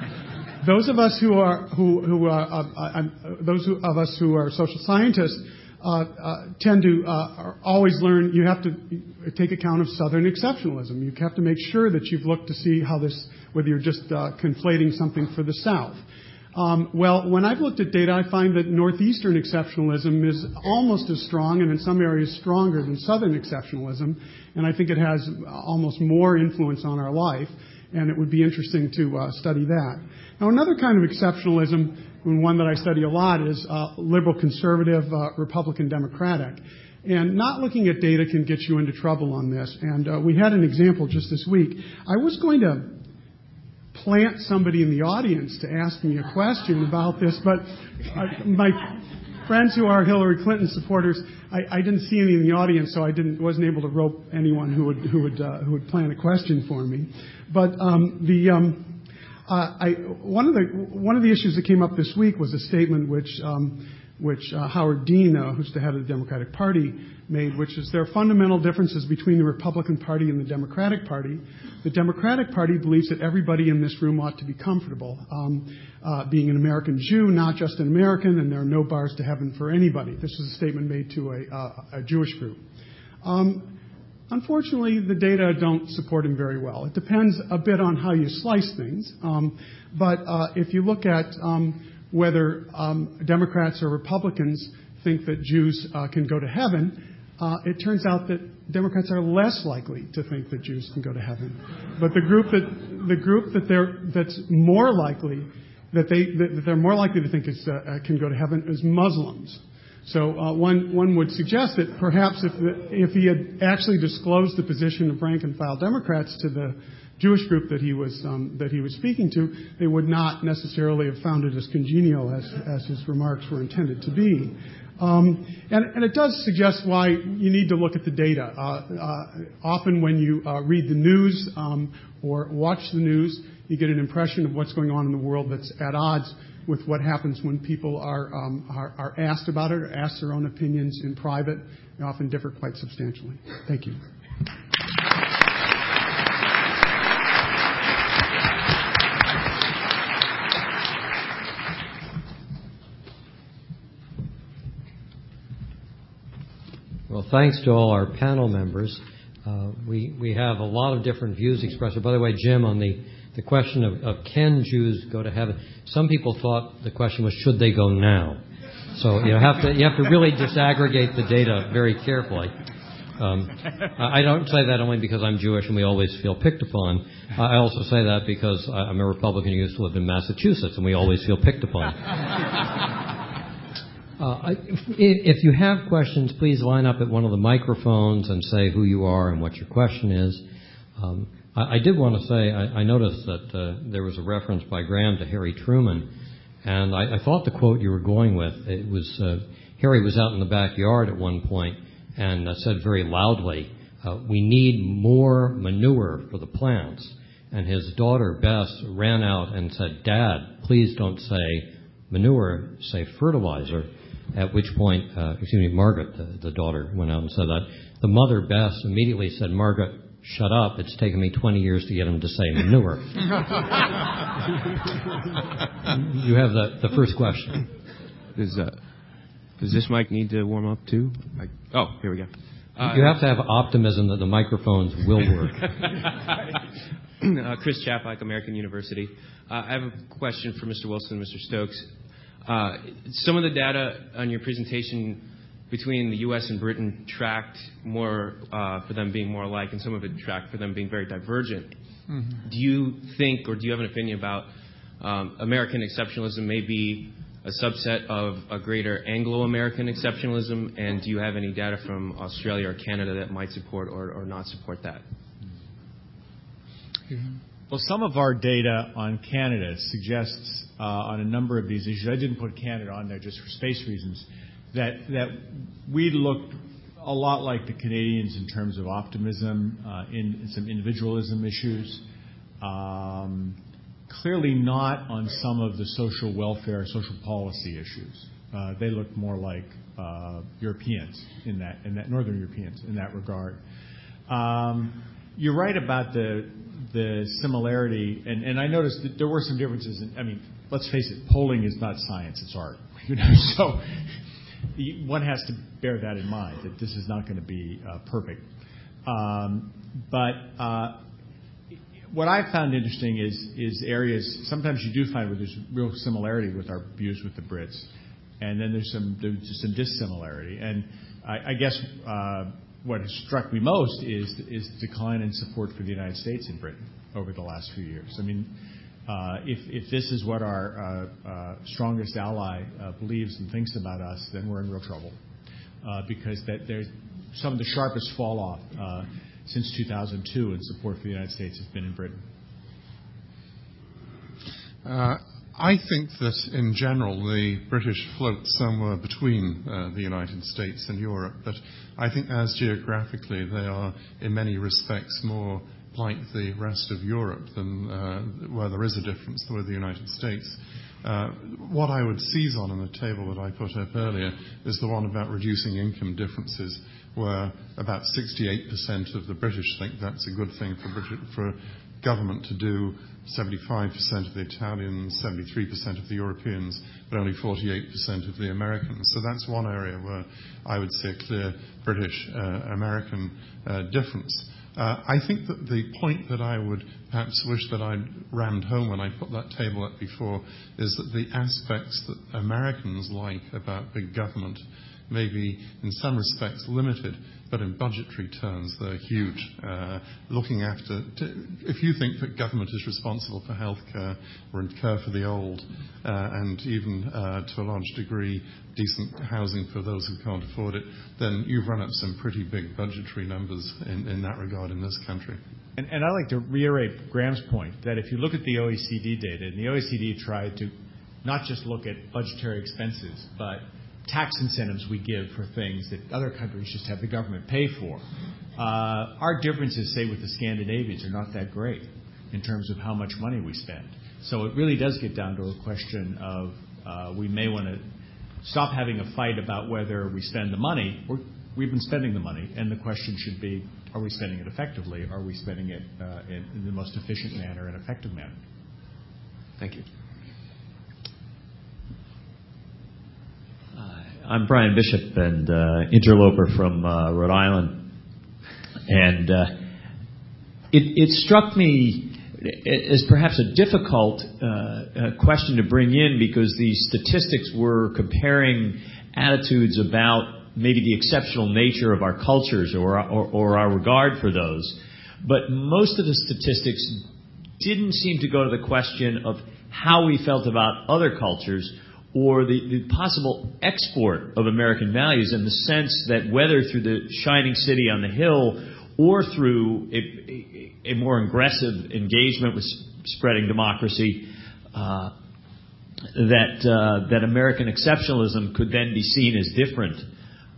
[SPEAKER 5] those of us who are who who are uh, uh, those of us who are social scientists uh, uh, tend to uh, always learn you have to take account of Southern exceptionalism. You have to make sure that you've looked to see how this, whether you're just conflating something for the South. Um, well, when I've looked at data, I find that Northeastern exceptionalism is almost as strong and in some areas stronger than Southern exceptionalism, and I think it has almost more influence on our life, and it would be interesting to uh, study that. Now, another kind of exceptionalism and one that I study a lot is uh, liberal conservative, uh, Republican Democratic. And not looking at data can get you into trouble on this. And uh, we had an example just this week. I was going to plant somebody in the audience to ask me a question about this, but uh, my friends who are Hillary Clinton supporters, I, I, didn't see any in the audience, so I didn't wasn't able to rope anyone who would who would uh, who would plant a question for me. But um, the um, one of the issues that came up this week was a statement which um, uh, Howard Dean, uh, who's the head of the Democratic Party, made, which is there are fundamental differences between the Republican Party and the Democratic Party. The Democratic Party believes that everybody in this room ought to be comfortable um, being an American Jew, not just an American, and there are no bars to heaven for anybody. This is a statement made to a Jewish group. Unfortunately, the data don't support him very well. It depends a bit on how you slice things. Um, but uh, if you look at um, whether um, Democrats or Republicans think that Jews uh, can go to heaven, uh, it turns out that Democrats are less likely to think that Jews can go to heaven. But the group that the group that they're that's more likely that they that they're more likely to think is, uh, can go to heaven is Muslims. So uh, one would suggest that perhaps if he had actually disclosed the position of rank-and-file Democrats to the Jewish group that he was um, that he was speaking to, they would not necessarily have found it as congenial as, as his remarks were intended to be. Um, and, and, it does suggest why you need to look at the data. Uh, uh, often, when you uh, read the news um, or watch the news, you get an impression of what's going on in the world that's at odds with what happens when people are, um, asked about it or asked their own opinions in private. They often differ quite substantially. Thank you.
[SPEAKER 1] Well, thanks to all our panel members. Uh, we, we have a lot of different views expressed. By the way, Jim, on the the question of, of can Jews go to heaven? Some people thought the question was should they go now? So you have to you have to really disaggregate the data very carefully. Um, I don't say that only because I'm Jewish and we always feel picked upon. I also say that because I'm a Republican who used to live in Massachusetts and we always feel picked upon. Uh, if, if, you have questions, please line up at one of the microphones and say who you are and what your question is. Um, I did want to say, I noticed that uh, there was a reference by Graham to Harry Truman, and I thought the quote you were going with, it was uh, Harry was out in the backyard at one point and uh, said very loudly, "We need more manure for the plants." And his daughter, Bess, ran out and said, "Dad, please don't say manure, say fertilizer." At which point, excuse me, Margaret, the daughter, went out and said that. The mother, Bess, immediately said, "Margaret, shut up. It's taken me 20 years to get him to say manure. you have the, the first question.
[SPEAKER 6] Does, uh, does this mic need to warm up too? I, oh, here we go.
[SPEAKER 1] Uh, you have to have optimism that the microphones will work.
[SPEAKER 6] uh, Chris Chapik, American University. Uh, I have a question for Mr. Wilson and Mr. Stokes. Uh, some of the data on your presentation between the U.S. and Britain tracked more uh, for them being more alike, and some of it tracked for them being very divergent. Mm-hmm. Do you think, or do you have an opinion about um, American exceptionalism may be a subset of a greater Anglo-American exceptionalism, and do you have any data from Australia or Canada that might support or, or not support that?
[SPEAKER 2] Well, some of our data on Canada suggests uh, on a number of these issues, I didn't put Canada on there just for space reasons, that, that we looked a lot like the Canadians in terms of optimism uh, in, some individualism issues. Um, clearly not on some of the social welfare, social policy issues. Uh, they look more like uh, Europeans in that, Northern Europeans in that regard. Um, you're right about the the similarity, and, I noticed that there were some differences. In, I mean, let's face it, polling is not science; it's art. You know, so one has to bear that in mind that this is not going to be uh, perfect. Um, but uh, what I found interesting is is areas sometimes you do find where there's real similarity with our views with the Brits, and then there's some there's some dissimilarity. And I, I guess uh, what has struck me most is is the decline in support for the United States in Britain over the last few years. I mean, if if this is what our uh, uh, strongest ally uh, believes and thinks about us, then we're in real trouble uh, because there's some of the sharpest fall off uh, since 2002 in support for the United States has been in Britain?
[SPEAKER 3] Uh, I think that in general the British float somewhere between uh, the United States and Europe, but I think as geographically they are in many respects more like the rest of Europe than uh, where there is a difference with the United States. Uh, what I would seize on in the table that I put up earlier is the one about reducing income differences where about 68% of the British think that's a good thing for, government to do, 75% of the Italians, 73% of the Europeans, but only 48% of the Americans. So that's one area where I would see a clear British-American uh, difference. Uh, I think that the point that I would perhaps wish that I'd rammed home when I put that table up before is that the aspects that Americans like about big government may be in some respects limited, but in budgetary terms they're huge. Uh, looking after, if you think that government is responsible for healthcare or care for the old, uh, and even uh, to a large degree decent housing for those who can't afford it, then you've run up some pretty big budgetary numbers in, that regard in this country.
[SPEAKER 2] And, and I like to reiterate Graham's point that if you look at the OECD data, and the OECD tried to not just look at budgetary expenses, but tax incentives we give for things that other countries just have the government pay for. Uh, our differences, say, with the Scandinavians are not that great in terms of how much money we spend. So it really does get down to a question of uh, we may want to stop having a fight about whether we spend the money. We're, we've been spending the money, and the question should be are we spending it effectively? Are we spending it uh, in, in the most efficient manner and effective manner?
[SPEAKER 6] Thank you.
[SPEAKER 7] I'm Brian Bishop and uh, interloper from uh, Rhode Island, and uh, it, it, struck me as perhaps a difficult uh, question to bring in because these statistics were comparing attitudes about maybe the exceptional nature of our cultures or, or, or our regard for those, but most of the statistics didn't seem to go to the question of how we felt about other cultures or the, the, possible export of American values in the sense that whether through the shining city on the hill or through a, a, more aggressive engagement with spreading democracy, uh, that uh, that American exceptionalism could then be seen as different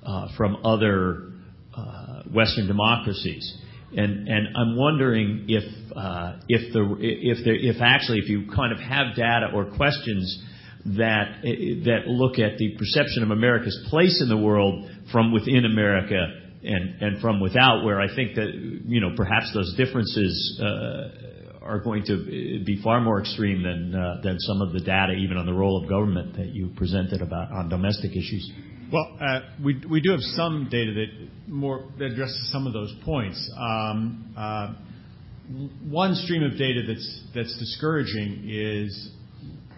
[SPEAKER 7] uh, from other uh, Western democracies. And, and I'm wondering if uh, if the if there if actually if you kind of have data or questions that that look at the perception of America's place in the world from within America and and from without, where I think that you know perhaps those differences uh, are going to be far more extreme than uh, than some of the data, even on the role of government that you presented about on domestic issues.
[SPEAKER 2] Well, uh, we we do have some data that addresses some of those points. Um, one stream of data that's that's discouraging is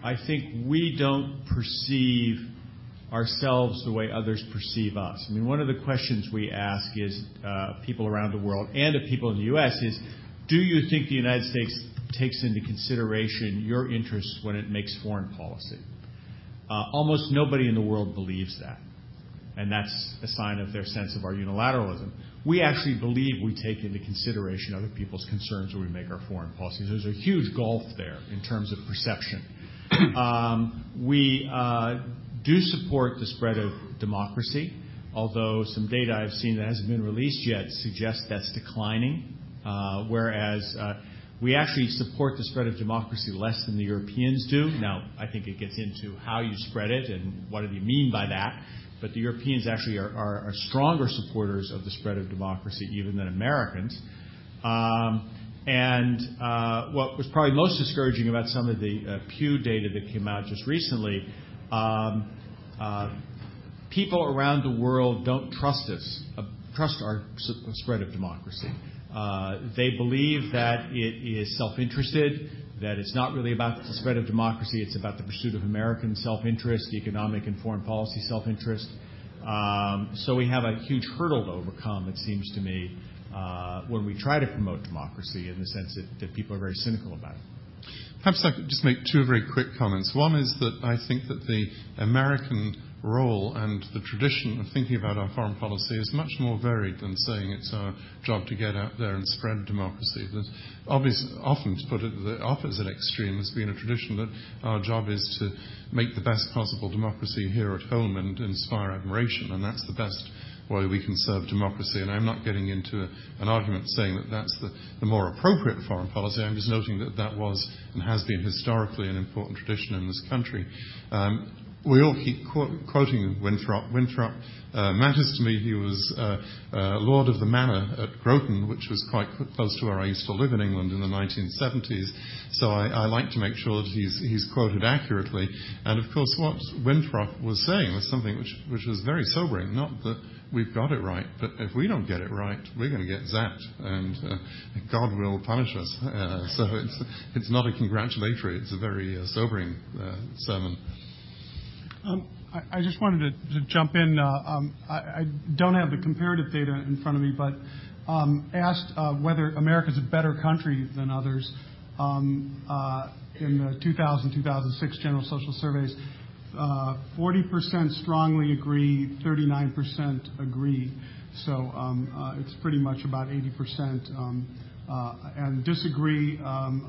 [SPEAKER 2] I think we don't perceive ourselves the way others perceive us. I mean, one of the questions we ask is uh, people around the world and of people in the U.S. is, do you think the United States takes into consideration your interests when it makes foreign policy? Uh, almost nobody in the world believes that, and that's a sign of their sense of our unilateralism. We actually believe we take into consideration other people's concerns when we make our foreign policies. There's a huge gulf there in terms of perception. Um, we uh, do support the spread of democracy, although some data I've seen that hasn't been released yet suggests that's declining. Uh, whereas uh, we actually support the spread of democracy less than the Europeans do. Now, I think it gets into how you spread it and what do you mean by that. But the Europeans actually are, stronger supporters of the spread of democracy even than Americans. Um, what was probably most discouraging about some of the uh, Pew data that came out just recently um, uh, people around the world don't trust us, uh, trust our spread of democracy. Uh, they believe that it is self-interested, that it's not really about the spread of democracy, it's about the pursuit of American self-interest, economic and foreign policy self-interest. Um, so we have a huge hurdle to overcome, it seems to me, uh, when we try to promote democracy in the sense that, that people are very cynical about it.
[SPEAKER 3] Perhaps I could just make two very quick comments. One is that I think that the American role and the tradition of thinking about our foreign policy is much more varied than saying it's our job to get out there and spread democracy. There's obviously, often, to put it the opposite extreme, has been a tradition that our job is to make the best possible democracy here at home and inspire admiration, and that's the best way we can serve democracy. And I'm not getting into an argument saying that that's the, more appropriate foreign policy. I'm just noting that that was and has been historically an important tradition in this country. Um, we all keep qu- quoting Winthrop. Winthrop uh, matters to me. He was uh, uh, Lord of the Manor at Groton, which was quite close to where I used to live in England in the 1970s. So I, I like to make sure that he's, he's, quoted accurately. And of course, what Winthrop was saying was something which, which was very sobering. Not that we've got it right, but if we don't get it right, we're going to get zapped, and uh, God will punish us. Uh, so it's it's not a congratulatory; it's a very uh, sobering uh, sermon.
[SPEAKER 5] Um, I, I, just wanted to, to jump in. Uh, um, I, I, don't have the comparative data in front of me, but um, asked uh, whether America is a better country than others um, in the 2000-2006 general social surveys. 40% uh, strongly agree, 39% agree. So um, uh, it's pretty much about 80%. Um, uh, and disagree um,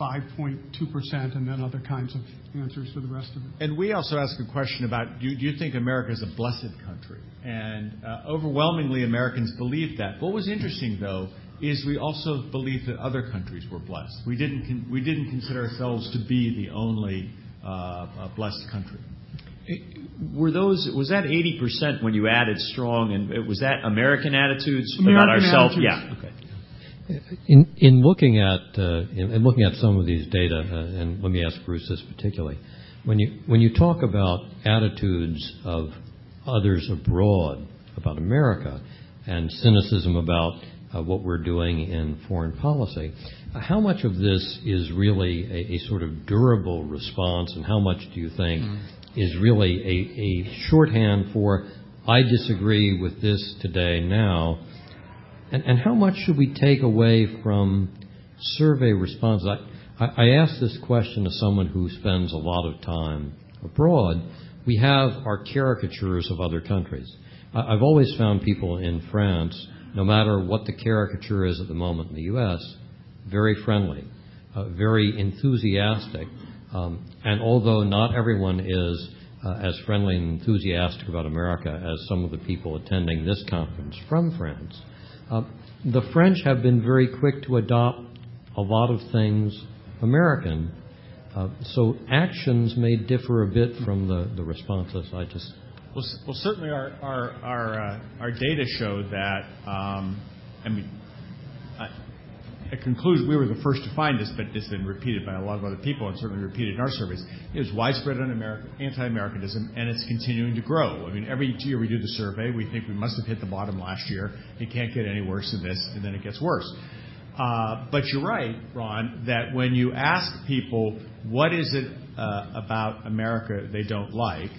[SPEAKER 5] 5.2%, and then other kinds of answers for the rest of it.
[SPEAKER 2] And we also ask a question about do, you think America is a blessed country? And overwhelmingly, Americans believe that. What was interesting, though, is we also believe that other countries were blessed. We didn't, con- we didn't consider ourselves to be the only blessed country.
[SPEAKER 7] Were those was that 80% when you added strong and was that American attitudes
[SPEAKER 5] American
[SPEAKER 7] about ourselves?
[SPEAKER 5] Attitudes.
[SPEAKER 7] Yeah. Okay.
[SPEAKER 1] In, in looking at uh, in, in, looking at some of these data, uh, and let me ask Bruce this particularly, when you when you talk about attitudes of others abroad about America and cynicism about uh, what we're doing in foreign policy. Uh, how much of this is really a, a, sort of durable response, and how much do you think mm. is really a, a, shorthand for I disagree with this today now? And, and, how much should we take away from survey responses? I, I, I ask this question to someone who spends a lot of time abroad. We have our caricatures of other countries. I've always found people in France no matter what the caricature is at the moment in the U.S., very friendly, uh, very enthusiastic. Um, and although not everyone is uh, as friendly and enthusiastic about America as some of the people attending this conference from France, uh, the French have been very quick to adopt a lot of things American. Uh, so actions may differ a bit from the, the responses. I just
[SPEAKER 2] well, certainly uh, our data showed that. Um, I mean, I, at conclusion, we were the first to find this, but it's been repeated by a lot of other people and certainly repeated in our surveys. It was widespread anti-Americanism, and it's continuing to grow. I mean, every year we do the survey, we think we must have hit the bottom last year. It can't get any worse than this, and then it gets worse. Uh, but you're right, Ron, that when you ask people what is it uh, about America they don't like,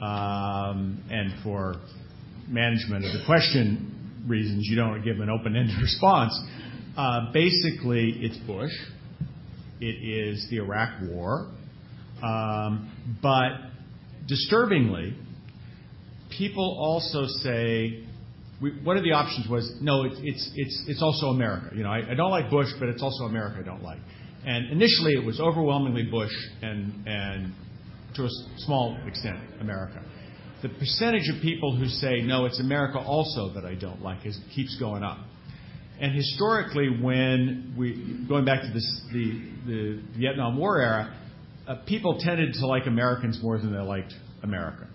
[SPEAKER 2] and for management of the question reasons, you don't give an open-ended response. Uh, basically, it's Bush. It is the Iraq War. Um, but disturbingly, people also say, one of the options was, no, it's also America. I don't like Bush, but it's also America I don't like. And initially, it was overwhelmingly Bush and, to a small extent, America. The percentage of people who say, no, it's America also that I don't like keeps going up. And historically, when we going back to the the Vietnam War era, uh, people tended to like Americans more than they liked America.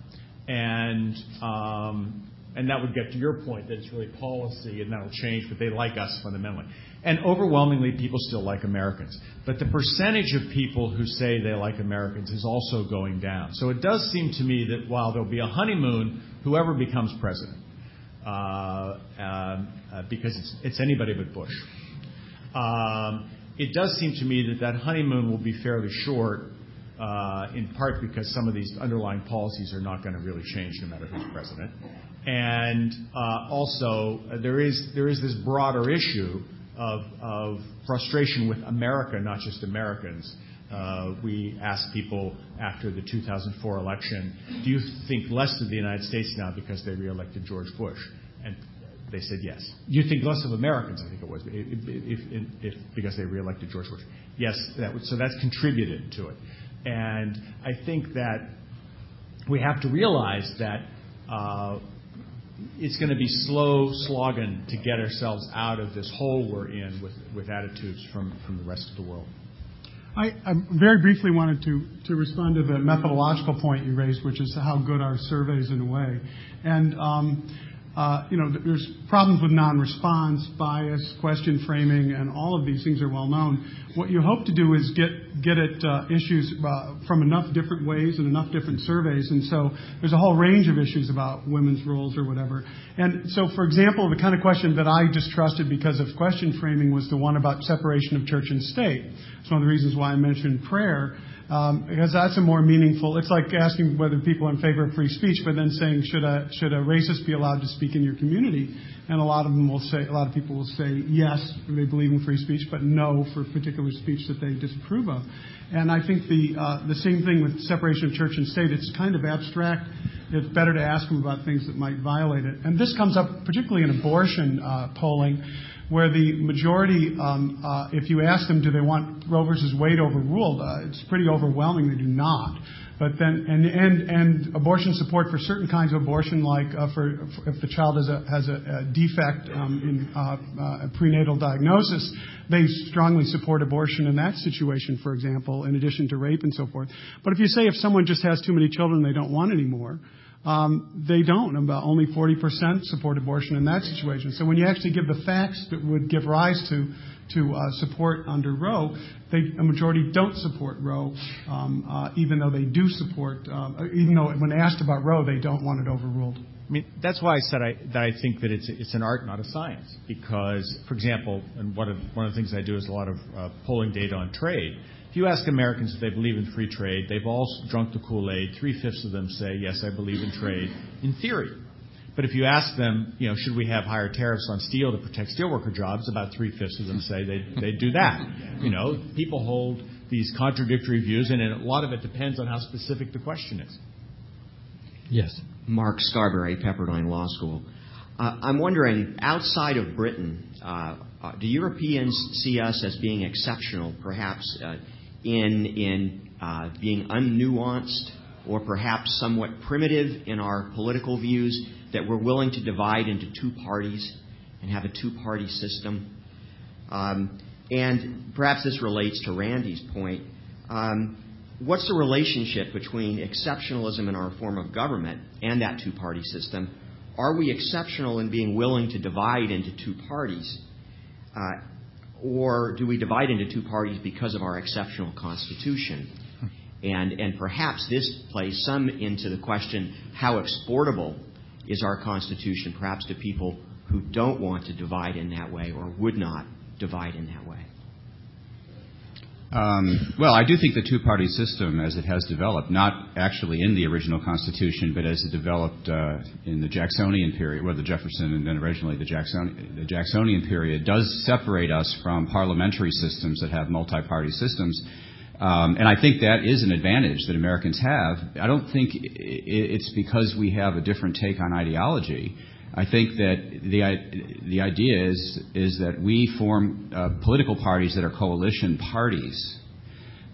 [SPEAKER 2] And um, and that would get to your point that it's really policy and that'll change, but they like us fundamentally. And overwhelmingly, people still like Americans. But the percentage of people who say they like Americans is also going down. So it does seem to me that while there'll be a honeymoon, whoever becomes president, uh, uh, uh, because it's, it's anybody but Bush, um, it does seem to me that that honeymoon will be fairly short uh, in part because some of these underlying policies are not going to really change no matter who's president. And uh, also, uh, there is this broader issue of frustration with America, not just Americans. We asked people after the 2004 election, "Do you think less of the United States now because they reelected George Bush?" And they said yes. "Do you think less of Americans?" I think it was, because they reelected George Bush. Yes. So that's contributed to it. And I think that we have to realize that uh, it's going to be slow slogging to get ourselves out of this hole we're in with, with attitudes from, from the rest of the world.
[SPEAKER 5] I, I very briefly wanted to, to respond to the methodological point you raised, which is how good are surveys in a way. And um, there's problems with non-response, bias, question framing, and all of these things are well known. What you hope to do is get get at uh, issues uh, from enough different ways and enough different surveys. And so there's a whole range of issues about women's roles or whatever. And so, for example, the kind of question that I distrusted because of question framing was the one about separation of church and state. It's one of the reasons why I mentioned prayer because that's a more meaningful. It's like asking whether people are in favor of free speech, but then saying should a should a racist be allowed to speak in your community? And a lot of them will say, a lot of people will say yes, they believe in free speech, but no for particular speech that they disapprove of. And I think the uh, the same thing with separation of church and state. It's kind of abstract. It's better to ask them about things that might violate it. And this comes up particularly in abortion uh, polling where the majority, um, uh, if you ask them, do they want Roe versus Wade overruled, uh, it's pretty overwhelming they do not. But then, and, and, and abortion support for certain kinds of abortion, like uh, for, for, if the child has a, has a, a defect um, in uh, uh, prenatal diagnosis, they strongly support abortion in that situation, for example, in addition to rape and so forth. But if you say if someone just has too many children they don't want any anymore, um, they don't. About only 40% support abortion in that situation. So when you actually give the facts that would give rise to to uh, support under Roe, they, a majority don't support Roe, um, uh, even though they do support, uh, even though when asked about Roe, they don't want it overruled.
[SPEAKER 2] I mean, that's why I said I, that I think that it's, it's an art, not a science. Because, for example, and one of, one of the things I do is a lot of uh, polling data on trade. If you ask Americans if they believe in free trade, they've all drunk the Kool-Aid. Three-fifths of them say, yes, I believe in trade, in theory. But if you ask them, you know, should we have higher tariffs on steel to protect steelworker jobs, about three-fifths of them say they'd, they'd do that. You know, people hold these contradictory views, and a lot of it depends on how specific the question is.
[SPEAKER 1] Yes.
[SPEAKER 8] Mark Scarberry, Pepperdine Law School. Uh, I'm wondering, outside of Britain, uh, uh, do Europeans see us as being exceptional, perhaps uh, in, in uh, being unnuanced or perhaps somewhat primitive in our political views, that we're willing to divide into two parties and have a two party system. Um, and perhaps this relates to Randy's point. Um, what's the relationship between exceptionalism in our form of government and that two party system? Are we exceptional in being willing to divide into two parties? Uh, or do we divide into two parties because of our exceptional Constitution? And, and perhaps this plays some into the question how exportable is our Constitution, perhaps to people who don't want to divide in that way or would not divide in that way.
[SPEAKER 4] Um, well, I do think the two-party system, as it has developed, not actually in the original Constitution, but as it developed uh, in the Jacksonian period, well, the Jefferson and then originally the, Jackson, the Jacksonian period, does separate us from parliamentary systems that have multi-party systems. Um, and I think that is an advantage that Americans have. I don't think it's because we have a different take on ideology. I think that the the idea is is that we form uh, political parties that are coalition parties,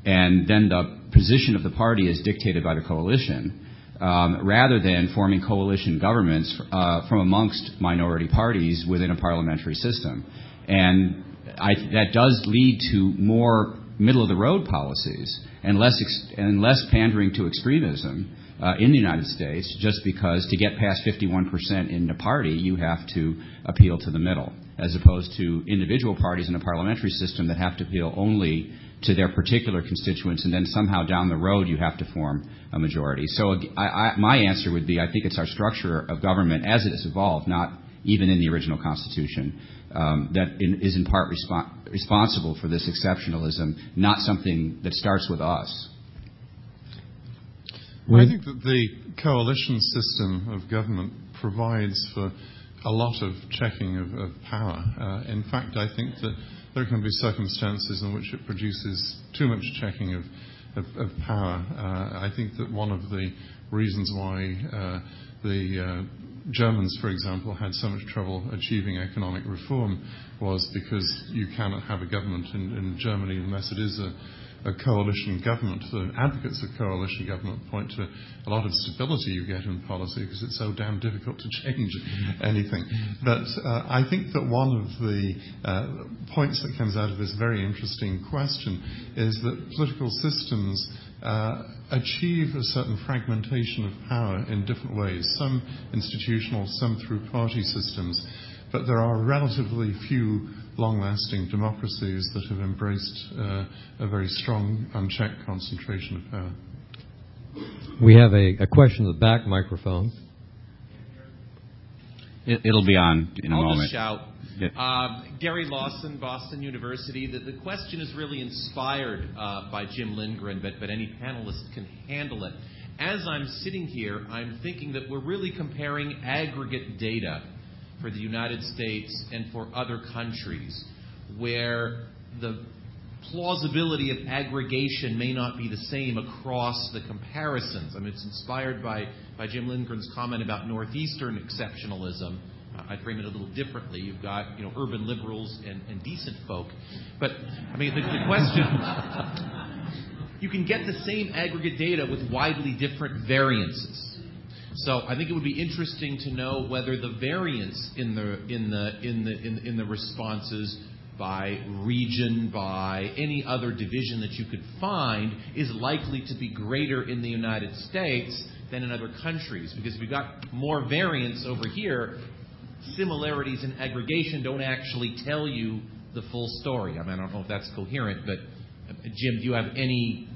[SPEAKER 4] and then the position of the party is dictated by the coalition, um, rather than forming coalition governments uh, from amongst minority parties within a parliamentary system, and that does lead to more middle of the road policies and less ex- and less pandering to extremism in the United States just because to get past 51% in the party, you have to appeal to the middle, as opposed to individual parties in a parliamentary system that have to appeal only to their particular constituents, and then somehow down the road you have to form a majority. So I, I, my answer would be I think it's our structure of government as it has evolved, not even in the original Constitution, um, that in, is in part respo- responsible for this exceptionalism, not something that starts with us.
[SPEAKER 3] I think that the coalition system of government provides for a lot of checking of, of power. Uh, in fact, I think that there can be circumstances in which it produces too much checking of, of, of power. Uh, I think that one of the reasons why uh, the uh, Germans, for example, had so much trouble achieving economic reform was because you cannot have a government in, in Germany unless it is a a coalition government. The advocates of coalition government point to a lot of stability you get in policy because it's so damn difficult to change anything. But uh, I think that one of the uh, points that comes out of this very interesting question is that political systems uh, achieve a certain fragmentation of power in different ways, some institutional, some through party systems. But there are relatively few long-lasting democracies that have embraced uh, a very strong, unchecked concentration of power.
[SPEAKER 1] We have a, a question in the back microphone.
[SPEAKER 4] It, will be on in a
[SPEAKER 9] I'll
[SPEAKER 4] moment.
[SPEAKER 9] Just shout. Um, Gary Lawson, Boston University. The, the question is really inspired uh, by Jim Lindgren, but, but any panelist can handle it. As I'm sitting here, I'm thinking that we're really comparing aggregate data for the United States and for other countries where the plausibility of aggregation may not be the same across the comparisons. I mean, it's inspired by, by Jim Lindgren's comment about Northeastern exceptionalism. Uh, I'd frame it a little differently. You've got, you know, urban liberals and, and decent folk. But, I mean, the, the question, you can get the same aggregate data with widely different variances. So I think it would be interesting to know whether the variance in the in the in the in, in the responses by region, by any other division that you could find, is likely to be greater in the United States than in other countries. Because if you've got more variance over here, similarities in aggregation don't actually tell you the full story. I mean, I don't know if that's coherent, but uh, Jim, do you have any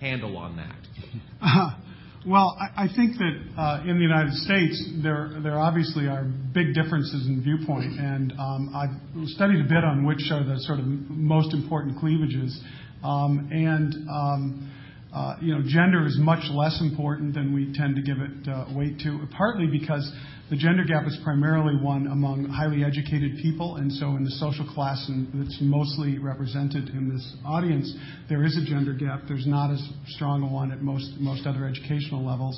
[SPEAKER 9] handle on that?
[SPEAKER 5] Well, I, think that uh, in the United States, there there obviously are big differences in viewpoint, and um, I've studied a bit on which are the sort of most important cleavages, um, and. Um, uh, you know, gender is much less important than we tend to give it uh, weight to, partly because the gender gap is primarily one among highly educated people, and so in the social class that's mostly represented in this audience, there is a gender gap. There's not as strong a one at most most other educational levels.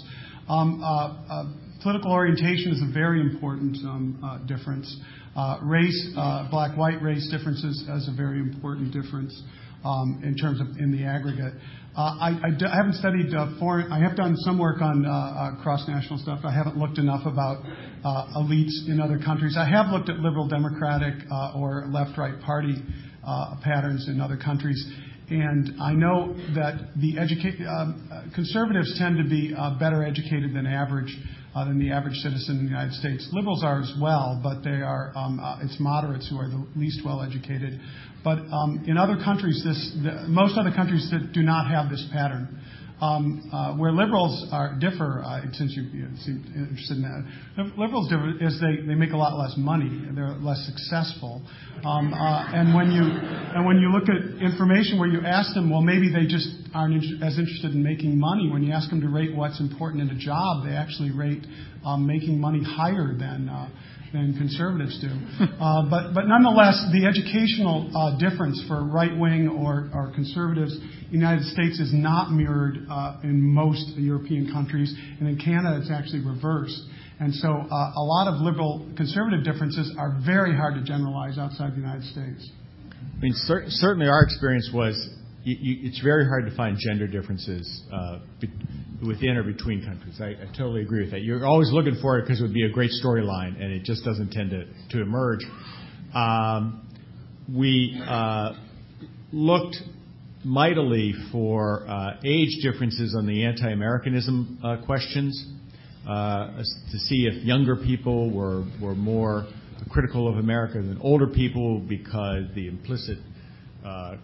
[SPEAKER 5] Um, uh, uh, political orientation is a very important um, uh, difference. Uh, race, uh, black-white race differences as a very important difference um, in terms of in the aggregate. Uh, I, haven't studied uh, foreign. I have done some work on uh, cross-national stuff. I haven't looked enough about elites in other countries. I have looked at liberal democratic or left-right party patterns in other countries, and I know that the um, conservatives tend to be better educated than average. Than the average citizen in the United States. Liberals are as well, but they are um, it's moderates who are the least well educated. But um, in other countries, most other countries that do not have this pattern, um, uh, where liberals differ, uh, since you, seem interested in that, liberals differ is they, make a lot less money. They're less successful. Um, uh, and when you look at information where you ask them, well, maybe they just aren't as interested in making money. When you ask them to rate what's important in a job, they actually rate um, making money higher than. Than conservatives do. Uh, but, but nonetheless, the educational uh, difference for right wing or, or conservatives in the United States is not mirrored uh, in most European countries, and in Canada it's actually reversed. And so uh, a lot of liberal conservative differences are very hard to generalize outside the United States.
[SPEAKER 2] I mean, cer- certainly our experience was it's very hard to find gender differences uh, be- within or between countries. I, I, totally agree with that. You're always looking for it because it would be a great storyline, and it just doesn't tend to, to emerge. Um, we uh, looked mightily for uh, age differences on the anti Americanism uh, questions uh, to see if younger people were, were more critical of America than older people because the implicit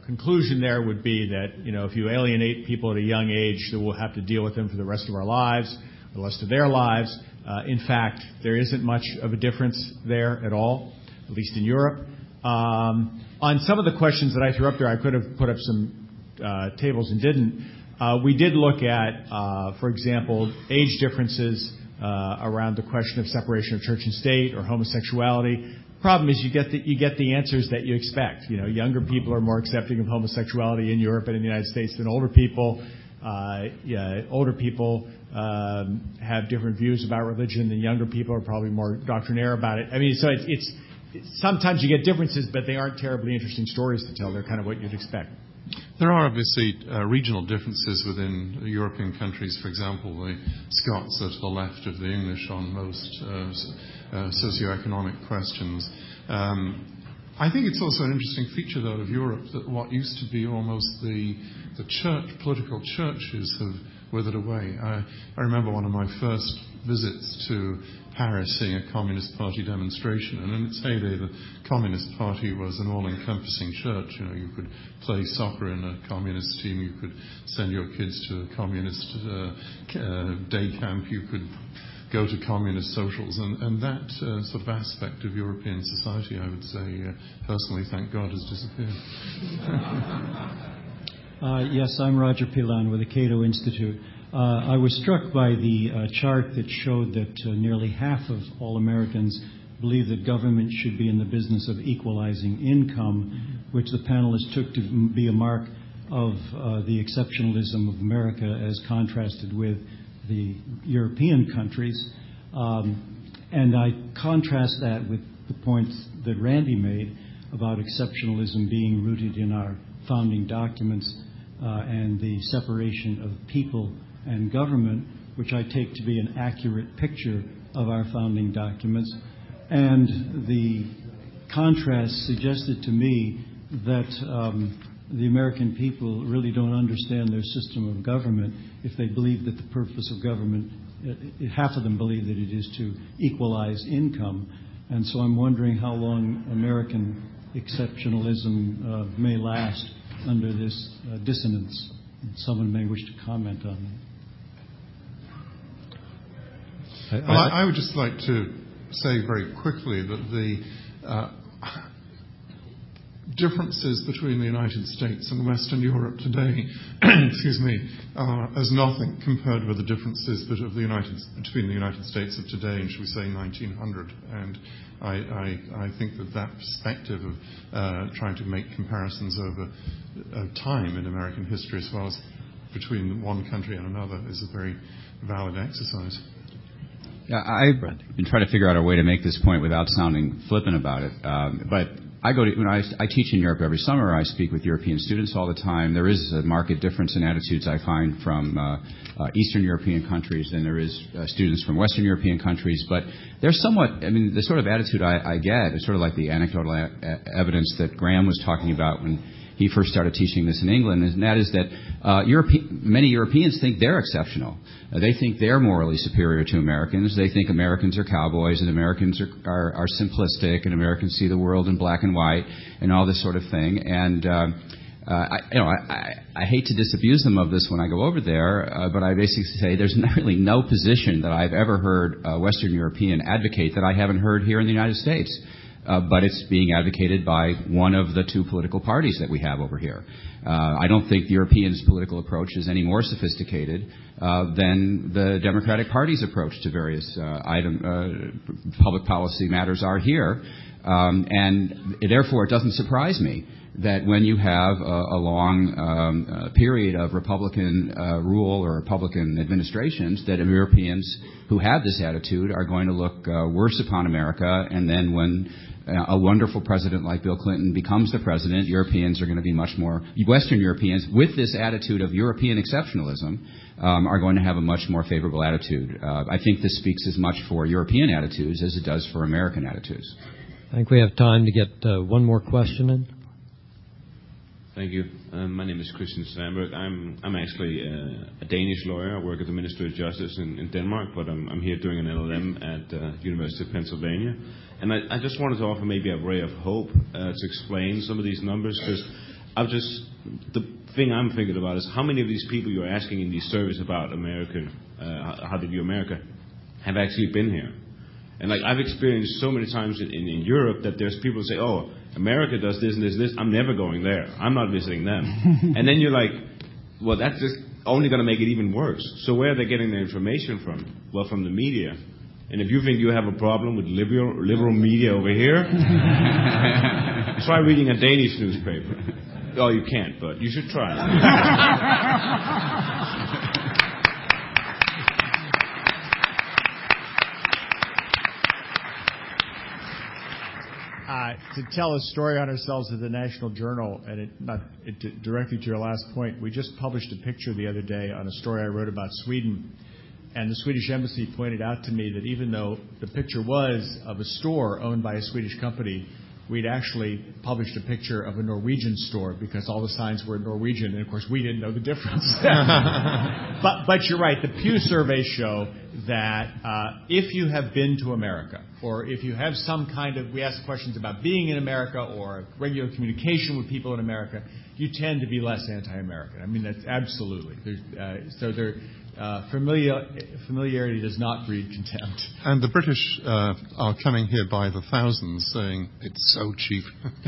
[SPEAKER 2] conclusion there would be that, you know, if you alienate people at a young age, that we'll have to deal with them for the rest of our lives, the rest of their lives. Uh, in fact, there isn't much of a difference there at all, at least in Europe. Um, on some of the questions that I threw up there, I could have put up some uh, tables and didn't. Uh, we did look at, uh, for example, age differences uh, around the question of separation of church and state or homosexuality. Problem is, you get the you get the answers that you expect. You know, younger people are more accepting of homosexuality in Europe and in the United States than older people. Uh, yeah, older people um, have different views about religion than younger people are probably more doctrinaire about it. I mean, so it's, it's, sometimes you get differences, but they aren't terribly interesting stories to tell. They're kind of what you'd expect.
[SPEAKER 3] There are obviously uh, regional differences within European countries. For example, the Scots are to the left of the English on most uh, socioeconomic questions. Um, I think it's also an interesting feature, though, of Europe that what used to be almost the, the church, political churches have withered away. I, remember one of my first visits to Paris seeing a Communist Party demonstration. And in its heyday, the Communist Party was an all-encompassing church. You know, you could play soccer in a communist team, you could send your kids to a communist uh, uh, day camp, you could go to communist socials, and, that uh, sort of aspect of European society, I would say, uh, personally, thank God, has disappeared.
[SPEAKER 10] Uh, yes, I'm Roger Pilon with the Cato Institute. I was struck by the chart that showed that nearly half of all Americans believe that government should be in the business of equalizing income, which the panelists took to be a mark of the exceptionalism of America as contrasted with the European countries. Um, and I contrast that with the points that Randy made about exceptionalism being rooted in our founding documents and the separation of people and government, which I take to be an accurate picture of our founding documents. And the contrast suggested to me that um, the American people really don't understand their system of government if they believe that the purpose of government, uh, half of them believe that it is to equalize income. And so I'm wondering how long American exceptionalism uh, may last under this uh, dissonance. Someone may wish to comment on that.
[SPEAKER 3] Well, I, I would just like to say very quickly that the uh, differences between the United States and Western Europe today, excuse me, are as nothing compared with the differences of the United, between the United States of today and, shall we say, 1900. And I, I, I think that that perspective of uh, trying to make comparisons over uh, time in American history as well as between one country and another is a very valid exercise.
[SPEAKER 4] Yeah, I've been trying to figure out a way to make this point without sounding flippant about it. Um, but I go to when I, teach in Europe every summer. I speak with European students all the time. There is a marked difference in attitudes I find from uh, uh, Eastern European countries than there is uh, students from Western European countries. But they're somewhat. I mean, the sort of attitude I, I get is sort of like the anecdotal a- evidence that Graham was talking about when he first started teaching this in England, and that is that uh, Europe- many Europeans think they're exceptional. Uh, they think they're morally superior to Americans. They think Americans are cowboys and Americans are, are, are simplistic and Americans see the world in black and white and all this sort of thing. And uh, uh, I, you know, I, I hate to disabuse them of this when I go over there, uh, but I basically say there's really no position that I've ever heard a Western European advocate that I haven't heard here in the United States. Uh, but it's being advocated by one of the two political parties that we have over here. Uh, I don't think the Europeans' political approach is any more sophisticated uh, than the Democratic Party's approach to various uh, item, uh, public policy matters are here. Um, and therefore, it doesn't surprise me that when you have a, a long um, uh, period of Republican uh, rule or Republican administrations, that Europeans who have this attitude are going to look uh, worse upon America, and then when a wonderful president like Bill Clinton becomes the president, Europeans are going to be much more, Western Europeans, with this attitude of European exceptionalism, um, are going to have a much more favorable attitude. Uh, I think this speaks as much for European attitudes as it does for American attitudes.
[SPEAKER 1] I think we have time to get uh, one more question in.
[SPEAKER 11] Thank you. Um, my name is Christian Sandberg. I'm, I'm actually uh, a Danish lawyer. I work at the Ministry of Justice in, in Denmark, but I'm, I'm, here doing an LLM at uh, University of Pennsylvania. And I, just wanted to offer maybe a ray of hope uh, to explain some of these numbers because I've just the thing I'm thinking about is how many of these people you're asking in these surveys about American, uh, how they view America, have actually been here. And like I've experienced so many times in, Europe that there's people who say, "Oh, America does this and this and this. I'm never going there. I'm not visiting them." and then you're like, "Well, that's just only going to make it even worse." So where are they getting their information from? Well, from the media. And if you think you have a problem with liberal, liberal media over here, try reading a Danish newspaper. Oh, you can't, but you should try.
[SPEAKER 2] Uh, to tell a story on ourselves at the National Journal, and it, not it, directly to your last point, we just published a picture the other day on a story I wrote about Sweden. And the Swedish embassy pointed out to me that even though the picture was of a store owned by a Swedish company, we'd actually published a picture of a Norwegian store because all the signs were Norwegian, and of course we didn't know the difference. but, but you're right. The Pew surveys show that uh, if you have been to America, or if you have some kind of, we ask questions about being in America or regular communication with people in America, you tend to be less anti-American. I mean, that's absolutely. Uh, so there uh, familiar, familiarity does not breed contempt.
[SPEAKER 3] And the British uh, are coming here by the thousands saying it's so cheap.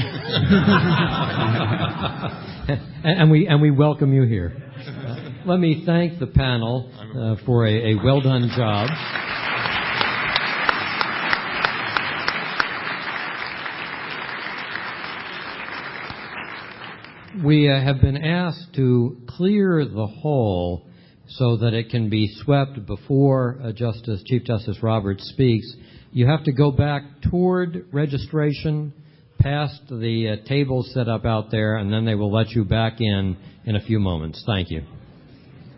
[SPEAKER 1] and, and, we, and we welcome you here. Uh, let me thank the panel uh, for a, a well done job. We uh, have been asked to clear the hall so that it can be swept before uh, Justice, Chief Justice Roberts speaks, you have to go back toward registration, past the uh, table set up out there, and then they will let you back in in a few moments. Thank you.